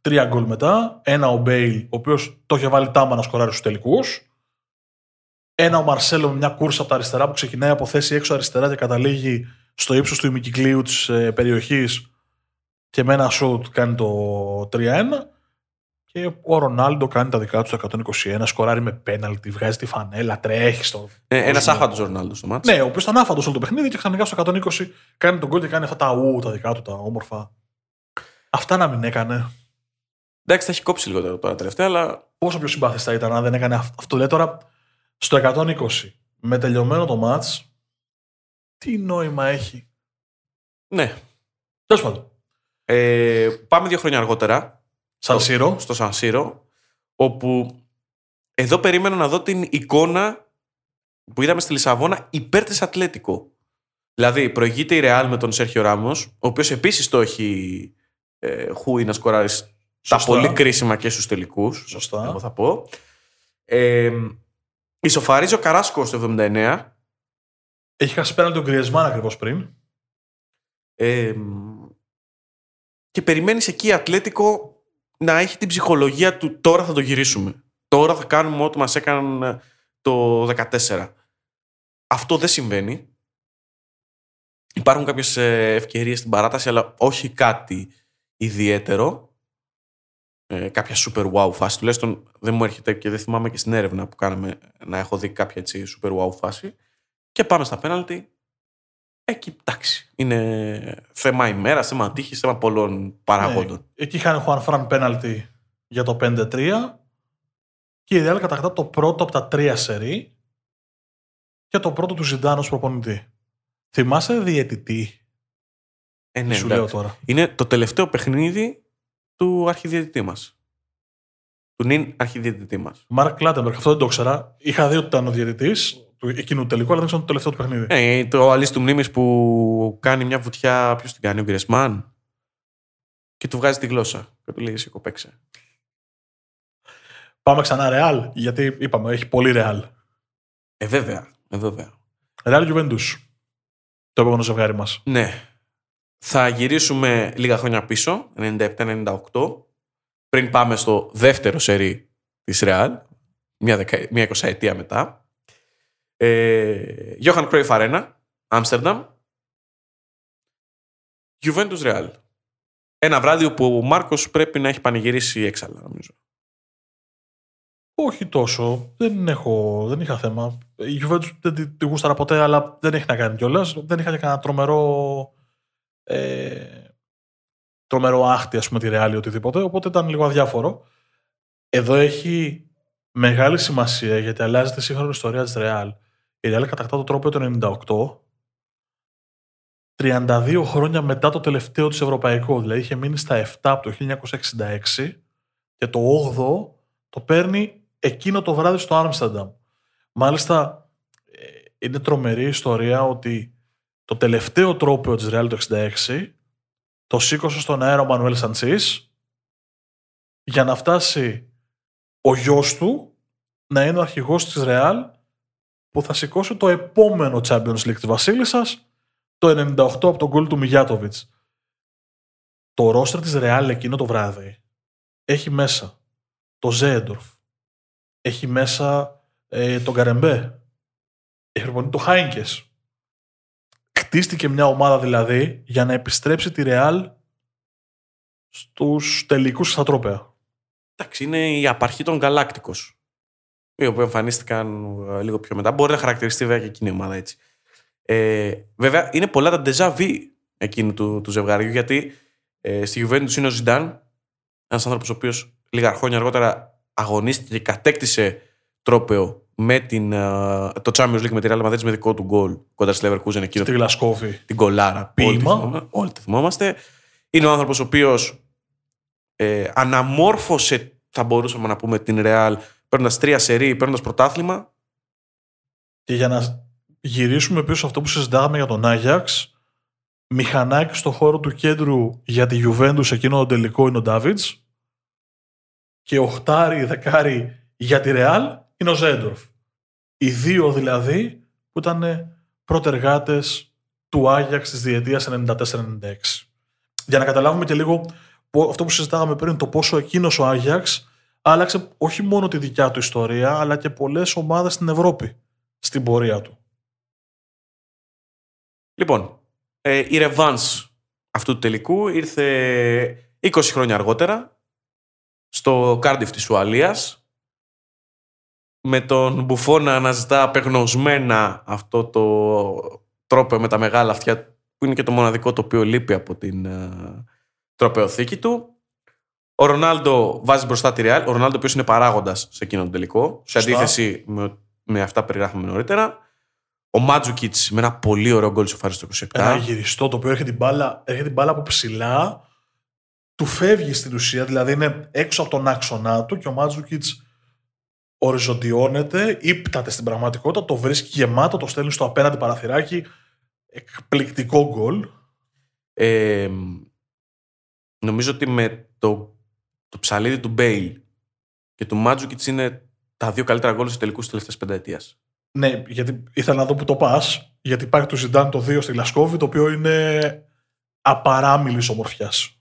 Τρία γκολ μετά. Ένα ο Μπέιλ, ο οποίος το είχε βάλει τάμα να σκοράρει στους τελικούς. Ένα ο Μαρσέλο με μια κούρσα από τα αριστερά που ξεκινάει από θέση έξω αριστερά και καταλήγει στο ύψος του ημικυκλίου της περιοχής και με ένα σουτ κάνει το 3-1. Και ο Ρονάλντο κάνει τα δικά του το 121, σκοράρει με πέναλτι, βγάζει τη φανέλα, τρέχει στο. Ναι, ένας Κόσμο. άφαντο Ρονάλντος στο μάτι. Ναι, ο οποίος ήταν άφαντο όλο το παιχνίδι και ξαφνικά στο 120 κάνει τον γκολ και κάνει αυτά τα ου, τα δικά του, τα όμορφα. Αυτά να μην έκανε. Εντάξει, θα έχει κόψει λίγο τώρα τελευταία, αλλά πόσο πιο συμπάθη θα ήταν αν δεν έκανε αυ- αυτό. Λέει τώρα στο 120 με τελειωμένο το μάτς τι νόημα έχει. ναι. Τέλος πάντων. Ε, πάμε δύο χρόνια αργότερα Σαν Σύρο. στο Σαν Σύρο, όπου εδώ περίμενα να δω την εικόνα που είδαμε στη Λισαβόνα υπέρ της Ατλέτικο. Δηλαδή, προηγείται η Ρεάλ με τον Σέρχιο Ράμος, ο οποίος επίσης το έχει ε, χούει να σκοράρει τα Σωστά. πολύ κρίσιμα και στους τελικούς. Σωστά. Εγώ θα πω. Ε, ισοφαρίζει ο Καράσκο στο 79. Έχει χάσει πέναλτι τον Γκριεσμάν ακριβώς πριν. Ε, και περιμένεις εκεί η Ατλέτικο να έχει την ψυχολογία του τώρα θα το γυρίσουμε. Τώρα θα κάνουμε ό,τι μας έκαναν ε, το 14. Αυτό δεν συμβαίνει. Υπάρχουν κάποιες ε, ευκαιρίες στην παράταση, αλλά όχι κάτι ιδιαίτερο. Ε, κάποια super wow φάση. Τουλάχιστον δεν μου έρχεται και δεν θυμάμαι και στην έρευνα που κάναμε να έχω δει κάποια έτσι super wow φάση. Και πάμε στα πέναλτι. Εκεί, εντάξει. Είναι θέμα ημέρας, θέμα τύχης, θέμα πολλών παραγόντων. Ναι. Εκεί είχαν Χουάν Φραν πέναλτι για το 5-3 και η Ρεάλ κατακτά το πρώτο από τα τρία σερί και το πρώτο του Ζιντάν ως προπονητή. Θυμάσαι διαιτητή, Ε, τι ναι, σου εντάξει. λέω τώρα; Είναι το τελευταίο παιχνίδι του αρχιδιαιτητή μας. Του νυν αρχιδιαιτητή μας. Μαρκ Κλάτεμπεργκ, αυτό δεν το ήξερα. Είχα δει ότι ήταν ο διαιτητής του εκείνου του τελικού, αλλά δεν ξέρω το τελευταίο του παιχνίδι. Ε, το αλής του μνήμης που κάνει μια βουτιά. Ποιος την κάνει, ο Γκρεσμάν. Και του βγάζει τη γλώσσα. Και του λέει: Εσύ κοπέξε. Πάμε ξανά Ρεάλ, γιατί είπαμε, έχει πολύ Ρεάλ. Ε, βέβαια. Ε, βέβαια. Ρεάλ Juventus. Το επόμενο ζευγάρι μας. Ναι. Θα γυρίσουμε λίγα χρόνια πίσω, 97-98, πριν πάμε στο δεύτερο σερί της Ρεάλ, μια, δεκα... μια εικοσαετία μετά. Ε, Johan Cruyff Arena, Άμστερνταμ, Juventus Real. Ένα βράδυ όπου ο Μάρκος πρέπει να έχει πανηγυρίσει έξαλα, νομίζω. Όχι τόσο. Δεν, έχω, δεν είχα θέμα. Η Juventus δεν τη, τη γούσταρα ποτέ, αλλά δεν έχει να κάνει κιόλας. Δεν είχα και κανένα τρομερό. Ε, τρομερό άχτη, ας πούμε, τη Real ή οτιδήποτε. Οπότε ήταν λίγο αδιάφορο. Εδώ έχει μεγάλη σημασία γιατί αλλάζει τη σύγχρονη ιστορία της Real. Η Real κατακτά το τρόπο το 98. 32 χρόνια μετά το τελευταίο της ευρωπαϊκό. Δηλαδή είχε μείνει στα 7 από το 1966 και το 8ο το παίρνει εκείνο το βράδυ στο Άμστερνταμ. Μάλιστα, ε, είναι τρομερή ιστορία ότι το τελευταίο τρόπαιο της Real το 66 το σήκωσε στον αέρα ο Μανουέλ Σαντσής για να φτάσει ο γιος του να είναι ο αρχηγός της Real που θα σηκώσει το επόμενο Champions League της Βασίλισσας το 98 από τον γκολ του Μιγιάτοβιτς. Το ρόστερ της Real εκείνο το βράδυ έχει μέσα το Ζέντορφ, έχει μέσα ε, τον Καρεμπέ, έχει προπονεί το Χάινκες. Χτίστηκε μια ομάδα δηλαδή για να επιστρέψει τη Ρεάλ στους τελικούς στα τρόπαια. Εντάξει, είναι η απαρχή των Γκαλάκτικος. Οι οποίοι εμφανίστηκαν ε, λίγο πιο μετά. Μπορεί να χαρακτηριστεί βέβαια και εκείνη η ομάδα έτσι. Ε, βέβαια, είναι πολλά τα déjà vu εκείνου του, του ζευγαριού γιατί ε, στη Juventus είναι ο Ζιντάν, ένας άνθρωπος ο οποίος λίγα χρόνια αργότερα αγωνίστηκε και κατέκτησε τρόπεο με την, ε, το Champions League με τη Real Madrid με δικό του γκολ κοντά στη Leverkusen εκείνο Στη Γλασκόβη. την κολάρα. Ποίημα. Όλοι τη θυμόμα- Όλοι τη θυμόμαστε. Είναι ο άνθρωπος ο οποίος ε, αναμόρφωσε, θα μπορούσαμε να πούμε, την Real παίρνοντας τρία σερί, παίρνοντας πρωτάθλημα. Και για να γυρίσουμε πίσω σε αυτό που συζητάγαμε για τον Άγιαξ, μηχανάκι στο χώρο του κέντρου για τη Juventus εκείνο το τελικό είναι ο Ντάβιτς και οχτάρι, δεκάρι για τη Ρεάλ είναι ο Ζέντορφ. Οι δύο δηλαδή που ήταν πρωτεργάτες του Άγιαξ της διετίας 94-96. Για να καταλάβουμε και λίγο αυτό που συζητάγαμε πριν, το πόσο εκείνος ο Άγιαξ άλλαξε όχι μόνο τη δικιά του ιστορία, αλλά και πολλές ομάδες στην Ευρώπη στην πορεία του. Λοιπόν, ε, η Revans αυτού του τελικού ήρθε 20 χρόνια αργότερα στο Κάρντιφ της Ουαλίας με τον Μπουφόν να αναζητά απεγνωσμένα αυτό το τρόπαιο με τα μεγάλα αυτιά που είναι και το μοναδικό το οποίο λείπει από την ε, τροπαιοθήκη του. Ο Ρονάλντο βάζει μπροστά τη Ρεάλ. Ο Ρονάλντο, ο οποίος είναι παράγοντας σε εκείνο το τελικό, σε αντίθεση με, με αυτά που περιγράφουμε νωρίτερα. Ο Μάτζουκιτς με ένα πολύ ωραίο γκολ σοφάρι στο 27. Ένα γυριστό το οποίο έρχεται την μπάλα, έρχεται την μπάλα από ψηλά, του φεύγει στην ουσία, δηλαδή είναι έξω από τον άξονά του και ο Μάτζουκιτς οριζοντιώνεται, ύπταται στην πραγματικότητα, το βρίσκει γεμάτο, το στέλνει στο απέναντι παραθυράκι. Εκπληκτικό γκολ. Ε, νομίζω ότι με το, το ψαλίδι του Μπέιλ και του Μάτζουκιτς είναι τα δύο καλύτερα γκολ σε τελικούς της τελευταίας πενταετίας. Ναι, γιατί ήθελα να δω που το πας. Γιατί υπάρχει το Ζιντάν το 2 στη Λασκόβη, το οποίο είναι απαράμιλης ομορφιάς.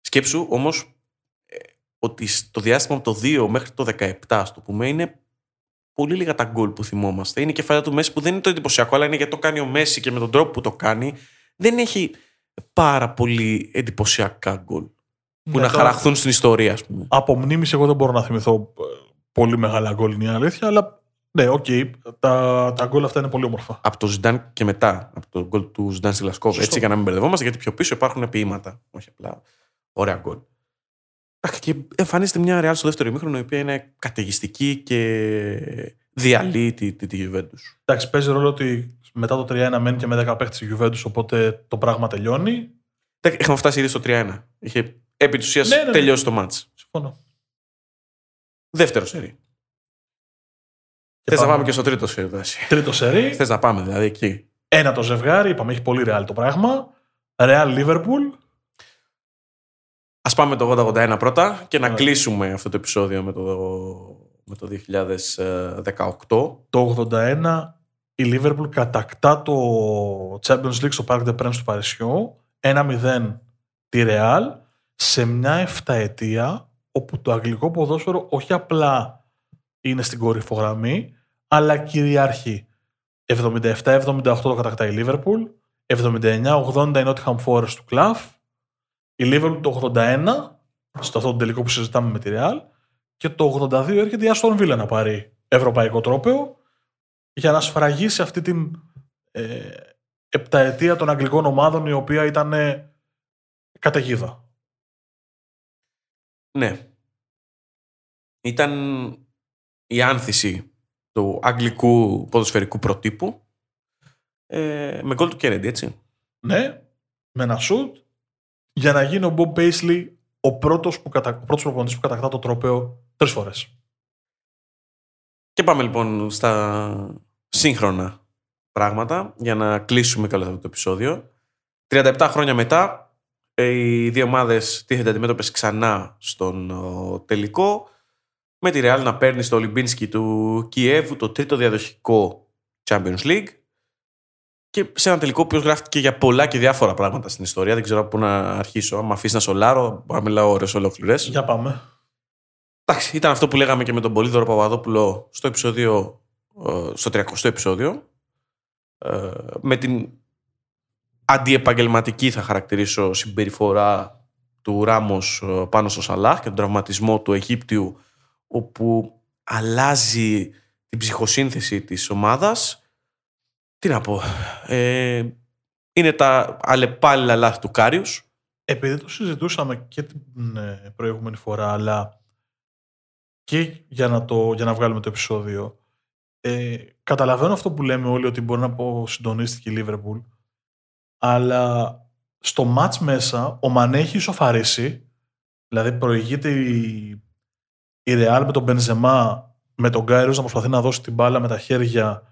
Σκέψου όμως ε, ότι στο διάστημα από το 2 μέχρι το 17, ας το πούμε, είναι πολύ λίγα τα γκολ που θυμόμαστε. Είναι η κεφαλιά του Μέση που δεν είναι το εντυπωσιακό, αλλά είναι γιατί το κάνει ο Μέση και με τον τρόπο που το κάνει. Δεν έχει πάρα πολύ εντυπωσιακά γκολ. Που ναι, να χαραχθούν στην ιστορία, ας πούμε. Από μνήμης, εγώ δεν μπορώ να θυμηθώ ε, πολύ μεγάλα γκολ, είναι η αλήθεια, αλλά ναι, OK. Okay. Τα, τα γκολ αυτά είναι πολύ όμορφα. Από το Ζιντάν και μετά. Από το γκολ του Ζιντάν στη Γλασκόβη. Έτσι, για να μην μπερδευόμαστε, γιατί πιο πίσω υπάρχουν ποιήματα. Όχι απλά. Ωραία γκολ. Και εμφανίζεται μια Ρεάλ στο δεύτερο ημίχρονο η οποία είναι καταιγιστική και διαλύει τη, τη, τη Juventus. Εντάξει, παίζει ρόλο ότι μετά το 3-1 μένει και με 10 παίχτες η Juventus, οπότε το πράγμα τελειώνει. Έχουμε φτάσει ήδη στο 3-1. Είχε επί του ναι, ναι, ναι, τελειώσει το μάτς. Συμφωνώ. Δεύτερο σερί. Θες να πάμε και στο τρίτο σερί. Τρίτο σερί. Θες να πάμε δηλαδή εκεί. Ένα το ζευγάρι, είπαμε, έχει πολύ ρεάλ το πράγμα. Ρεάλ Λίβερπουλ. Α πάμε το 80-81 πρώτα και να κλείσουμε αυτό το επεισόδιο με το, με το 2018. Το 81 η Λίβερπουλ κατακτά το Champions League στο Parc des Princes του Παρισιού 1-0 τη Ρεάλ σε μια εφταετία όπου το αγγλικό ποδόσφαιρο όχι απλά είναι στην κορυφογραμμή, αλλά κυριαρχεί. 77-78 το κατακτάει η Λίβερπουλ, 79-80 η Nottingham Forest του Κλαφ, η Λίβερπουλ το 81, στο αυτό το τελικό που συζητάμε με τη Ρεάλ, και το 82 έρχεται η Άστον Βίλα να πάρει ευρωπαϊκό τρόπαιο για να σφραγίσει αυτή την ε, επταετία των αγγλικών ομάδων η οποία ήταν ε, καταιγίδα. Ναι. Ήταν η άνθηση του αγγλικού ποδοσφαιρικού προτύπου ε, με γκολ του Κέρεντι, έτσι. Ναι, με ένα σουτ για να γίνει ο Μπομπ Πέισλι ο πρώτος, που κατα... πρώτος προπονητής που κατακτά το τρόπαιο τρεις φορές. Και πάμε λοιπόν στα σύγχρονα πράγματα για να κλείσουμε καλά αυτό το επεισόδιο. 37 χρόνια μετά, ε, οι δύο ομάδες τίθεται αντιμέτωπες ξανά στον τελικό με τη Real να παίρνει στο Ολυμπίνσκι του Κιέβου το τρίτο διαδοχικό Champions League και σε ένα τελικό που γράφτηκε για πολλά και διάφορα πράγματα στην ιστορία. Δεν ξέρω από πού να αρχίσω. Αν με αφήσεις να σολάρω, μπορώ να μιλάω ώρε ολόκληρες. Για πάμε. Εντάξει, ήταν αυτό που λέγαμε και με τον Πολύδωρο Παπαδόπουλο στο επεισόδιο, ε, στο 30ο επεισόδιο. Ε, με την αντιεπαγγελματική θα χαρακτηρίσω συμπεριφορά του Ράμος ε, πάνω στο Σαλάχ και τον τραυματισμό του Αιγύπτιου όπου αλλάζει την ψυχοσύνθεση της ομάδας. Τι να πω, ε, είναι τα αλλεπάλληλα λάθη του Κάριους. Επειδή το συζητούσαμε και την ε, προηγούμενη φορά, αλλά και για να, το, για να βγάλουμε το επεισόδιο, ε, καταλαβαίνω αυτό που λέμε όλοι ότι μπορεί να πω συντονίστηκε η Λίβερπουλ, αλλά στο μάτς μέσα ο Μανέ έχει ισοφαρίσει, δηλαδή προηγείται η η Ρεάλ με τον Μπενζεμά, με τον Γκάιρο να προσπαθεί να δώσει την μπάλα με τα χέρια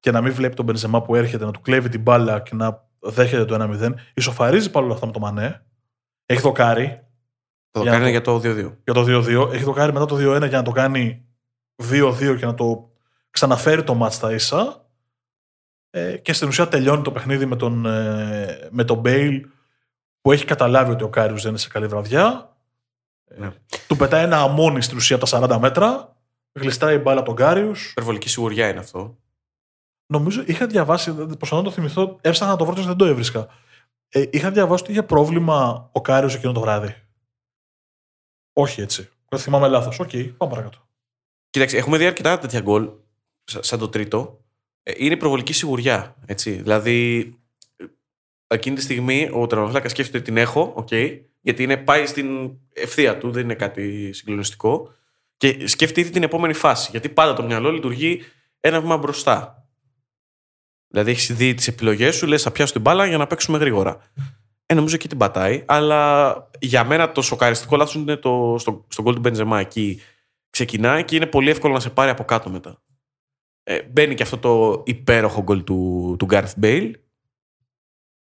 και να μην βλέπει τον Μπενζεμά που έρχεται, να του κλέβει την μπάλα και να δέχεται το 1-0. Ισοφαρίζει παρόλα αυτά με το Μανέ. Έχει δοκάρι Το Για κάνει το- για το 2-2. για το 2-2. Έχει δοκάρι μετά το 2-1 για να το κάνει 2-2 και να το ξαναφέρει το ματς στα ίσα. Ε, και στην ουσία τελειώνει το παιχνίδι με τον, ε, με τον Μπέιλ που έχει καταλάβει ότι ο Κάριους δεν είναι σε καλή βραδιά. Ναι. Ε, του πετάει ένα αμόνι στην ουσία από τα 40 μέτρα. Γλιστράει η μπάλα από τον Κάριους. Υπερβολική σιγουριά είναι αυτό. Νομίζω είχα διαβάσει, προσπαθώ να το θυμηθώ, έψαχνα να το βρω και δεν το έβρισκα. Ε, είχα διαβάσει ότι είχε πρόβλημα ο Κάριους εκείνο το βράδυ. Όχι έτσι. Δεν θυμάμαι λάθος. Οκ, πάμε παρακάτω. Κοίταξε, έχουμε δει αρκετά τέτοια γκολ, σα- σαν το τρίτο. Ε, Είναι υπερβολική σιγουριά. Έτσι. Δηλαδή, ε, εκείνη τη στιγμή ο τερματοφύλακας σκέφτεται ότι την έχω, οκ, γιατί είναι, πάει στην ευθεία του, δεν είναι κάτι συγκλονιστικό. Και σκέφτεται ήδη την επόμενη φάση. Γιατί πάντα το μυαλό λειτουργεί ένα βήμα μπροστά. Δηλαδή, έχεις δει τις επιλογές σου, λες: Θα πιάσω την μπάλα για να παίξουμε γρήγορα. Ε, νομίζω εκεί την πατάει. Αλλά για μένα το σοκαριστικό λάθος είναι το, στο, στο γκολ του Μπεντζεμά. Εκεί ξεκινάει και είναι πολύ εύκολο να σε πάρει από κάτω μετά. Ε, μπαίνει και αυτό το υπέροχο γκολ του, του Gareth Bale.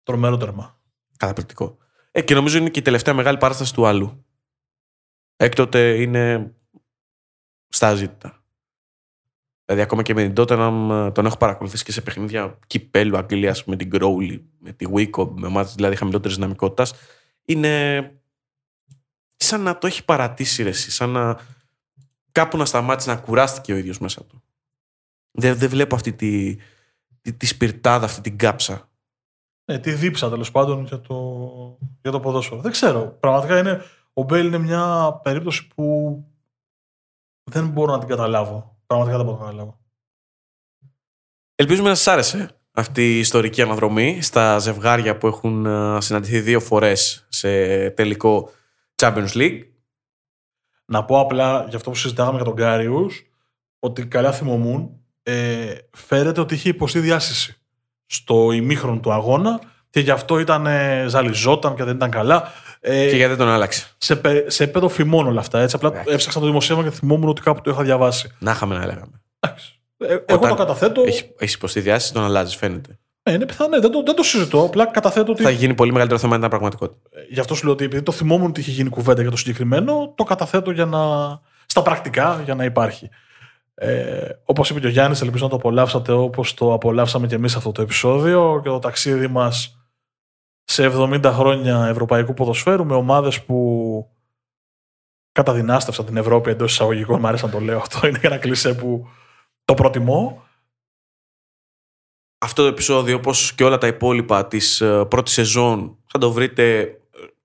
Τρομερό τέρμα. Καταπληκτικό. Ε, και νομίζω είναι και η τελευταία μεγάλη παράσταση του άλλου. Έκτοτε είναι στα αζήτητα. Δηλαδή, ακόμα και με την Tottenham τον έχω παρακολουθήσει και σε παιχνίδια κυπέλου Αγγλία με την Crowley, με τη Wico, με ομάδε δηλαδή χαμηλότερης δυναμικότητας. Είναι σαν να το έχει παρατήσει ρε, εσύ, σαν να κάπου να σταμάτησε να κουράστηκε ο ίδιος μέσα του. Δεν, δεν βλέπω αυτή τη, τη, τη σπιρτάδα, αυτή την κάψα. Ναι, τη δίψα τέλος πάντων για το, για το ποδόσφαιρο. Δεν ξέρω. Πραγματικά είναι, ο Μπέιλ είναι μια περίπτωση που δεν μπορώ να την καταλάβω. Πραγματικά δεν μπορώ να την καταλάβω. Ελπίζουμε να σας άρεσε αυτή η ιστορική αναδρομή στα ζευγάρια που έχουν ε, συναντηθεί δύο φορές σε τελικό Champions League. Να πω απλά για αυτό που συζητάγαμε για τον Κάριους ότι καλά θυμόμουν ε, φέρεται ότι είχε υποστεί διάσειση στο ημίχρονο του αγώνα και γι' αυτό ήταν ε, ζαλιζόταν και δεν ήταν καλά. Ε, Και γιατί δεν τον άλλαξε; σε, πε- σε επίπεδο φημών όλα αυτά. Έτσι. Απλά Εντάξει. έψαξα το δημοσίευμα και θυμόμουν ότι κάπου το είχα διαβάσει. Να είχαμε να λέγαμε. Ε, εγώ Όταν το καταθέτω. Έχει, έχεις υποστεί διάστηση, τον αλλάζεις, φαίνεται. Ε, είναι πιθανό, ναι, δεν, το, δεν το συζητώ. Απλά καταθέτω ότι. Θα γίνει πολύ μεγαλύτερο θέμα αν ήταν πραγματικότητα. Ε, Γι' αυτό σου λέω ότι επειδή το θυμόμουν ότι είχε γίνει κουβέντα για το συγκεκριμένο, το καταθέτω για να... στα πρακτικά για να υπάρχει. Ε, Όπως είπε και ο Γιάννης, ελπίζω να το απολαύσατε όπως το απολαύσαμε και εμείς αυτό το επεισόδιο και το ταξίδι μας σε 70 χρόνια ευρωπαϊκού ποδοσφαίρου με ομάδες που καταδυνάστευσαν την Ευρώπη εντός εισαγωγικών. Μ' αρέσει να το λέω αυτό. Είναι ένα κλισέ που το προτιμώ. Αυτό το επεισόδιο, όπως και όλα τα υπόλοιπα της ε, πρώτης σεζόν, θα το βρείτε ε,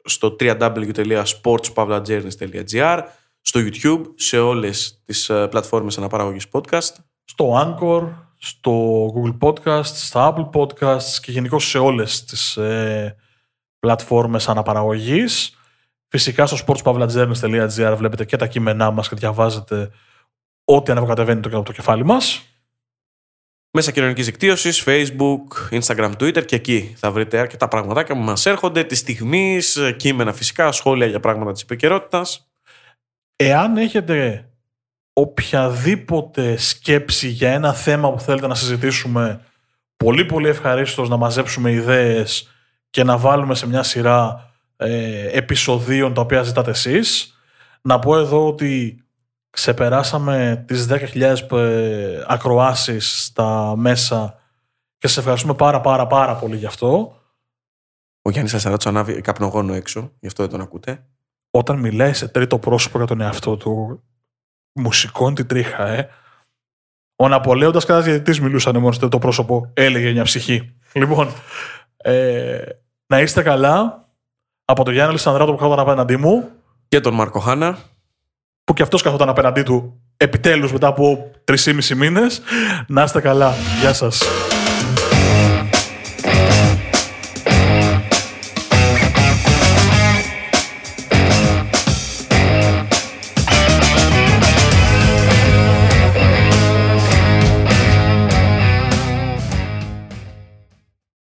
στο www.sportspavlagernis.gr στο YouTube, σε όλες τις ε, πλατφόρμες αναπαραγωγής podcast. στο Anchor, στο Google Podcasts, στα Apple Podcasts και γενικώ σε όλες τις ε, πλατφόρμες αναπαραγωγής. Φυσικά στο sportspavlagernis.gr βλέπετε και τα κείμενά μας και διαβάζετε ό,τι ανεβοκατεβαίνει το, από το κεφάλι μας. Μέσα κοινωνικής δικτύωσης, Facebook, Instagram, Twitter και εκεί θα βρείτε αρκετά πραγματάκια που μας έρχονται τη στιγμής, κείμενα φυσικά, σχόλια για πράγματα της επικαιρότητας. Εάν έχετε οποιαδήποτε σκέψη για ένα θέμα που θέλετε να συζητήσουμε, πολύ πολύ ευχαρίστως να μαζέψουμε ιδέες και να βάλουμε σε μια σειρά ε, επεισοδίων τα οποία ζητάτε εσείς. Να πω εδώ ότι ξεπεράσαμε τις 10.000 ε, ακροάσεις στα μέσα και σας ευχαριστούμε πάρα πάρα πάρα πολύ γι' αυτό. Ο Γιάννης Ασαράτο ανάβει καπνογόνο έξω, γι' αυτό δεν τον ακούτε. Όταν μιλάει σε τρίτο πρόσωπο για τον εαυτό του, μου σηκώνει την τρίχα, ε. Ο Ναπολέοντας κατά διαιτητής μιλούσαν μόνο σε τρίτο πρόσωπο, έλεγε μια ψυχή. Λοιπόν, ε, να είστε καλά. Από τον Γιάννη Λισανδράτο που καθόταν απέναντί μου, Και τον Μάρκο Χάνα. που και αυτός καθόταν απέναντί του επιτέλους μετά από 3,5 μήνες. Να είστε καλά. Γεια σας.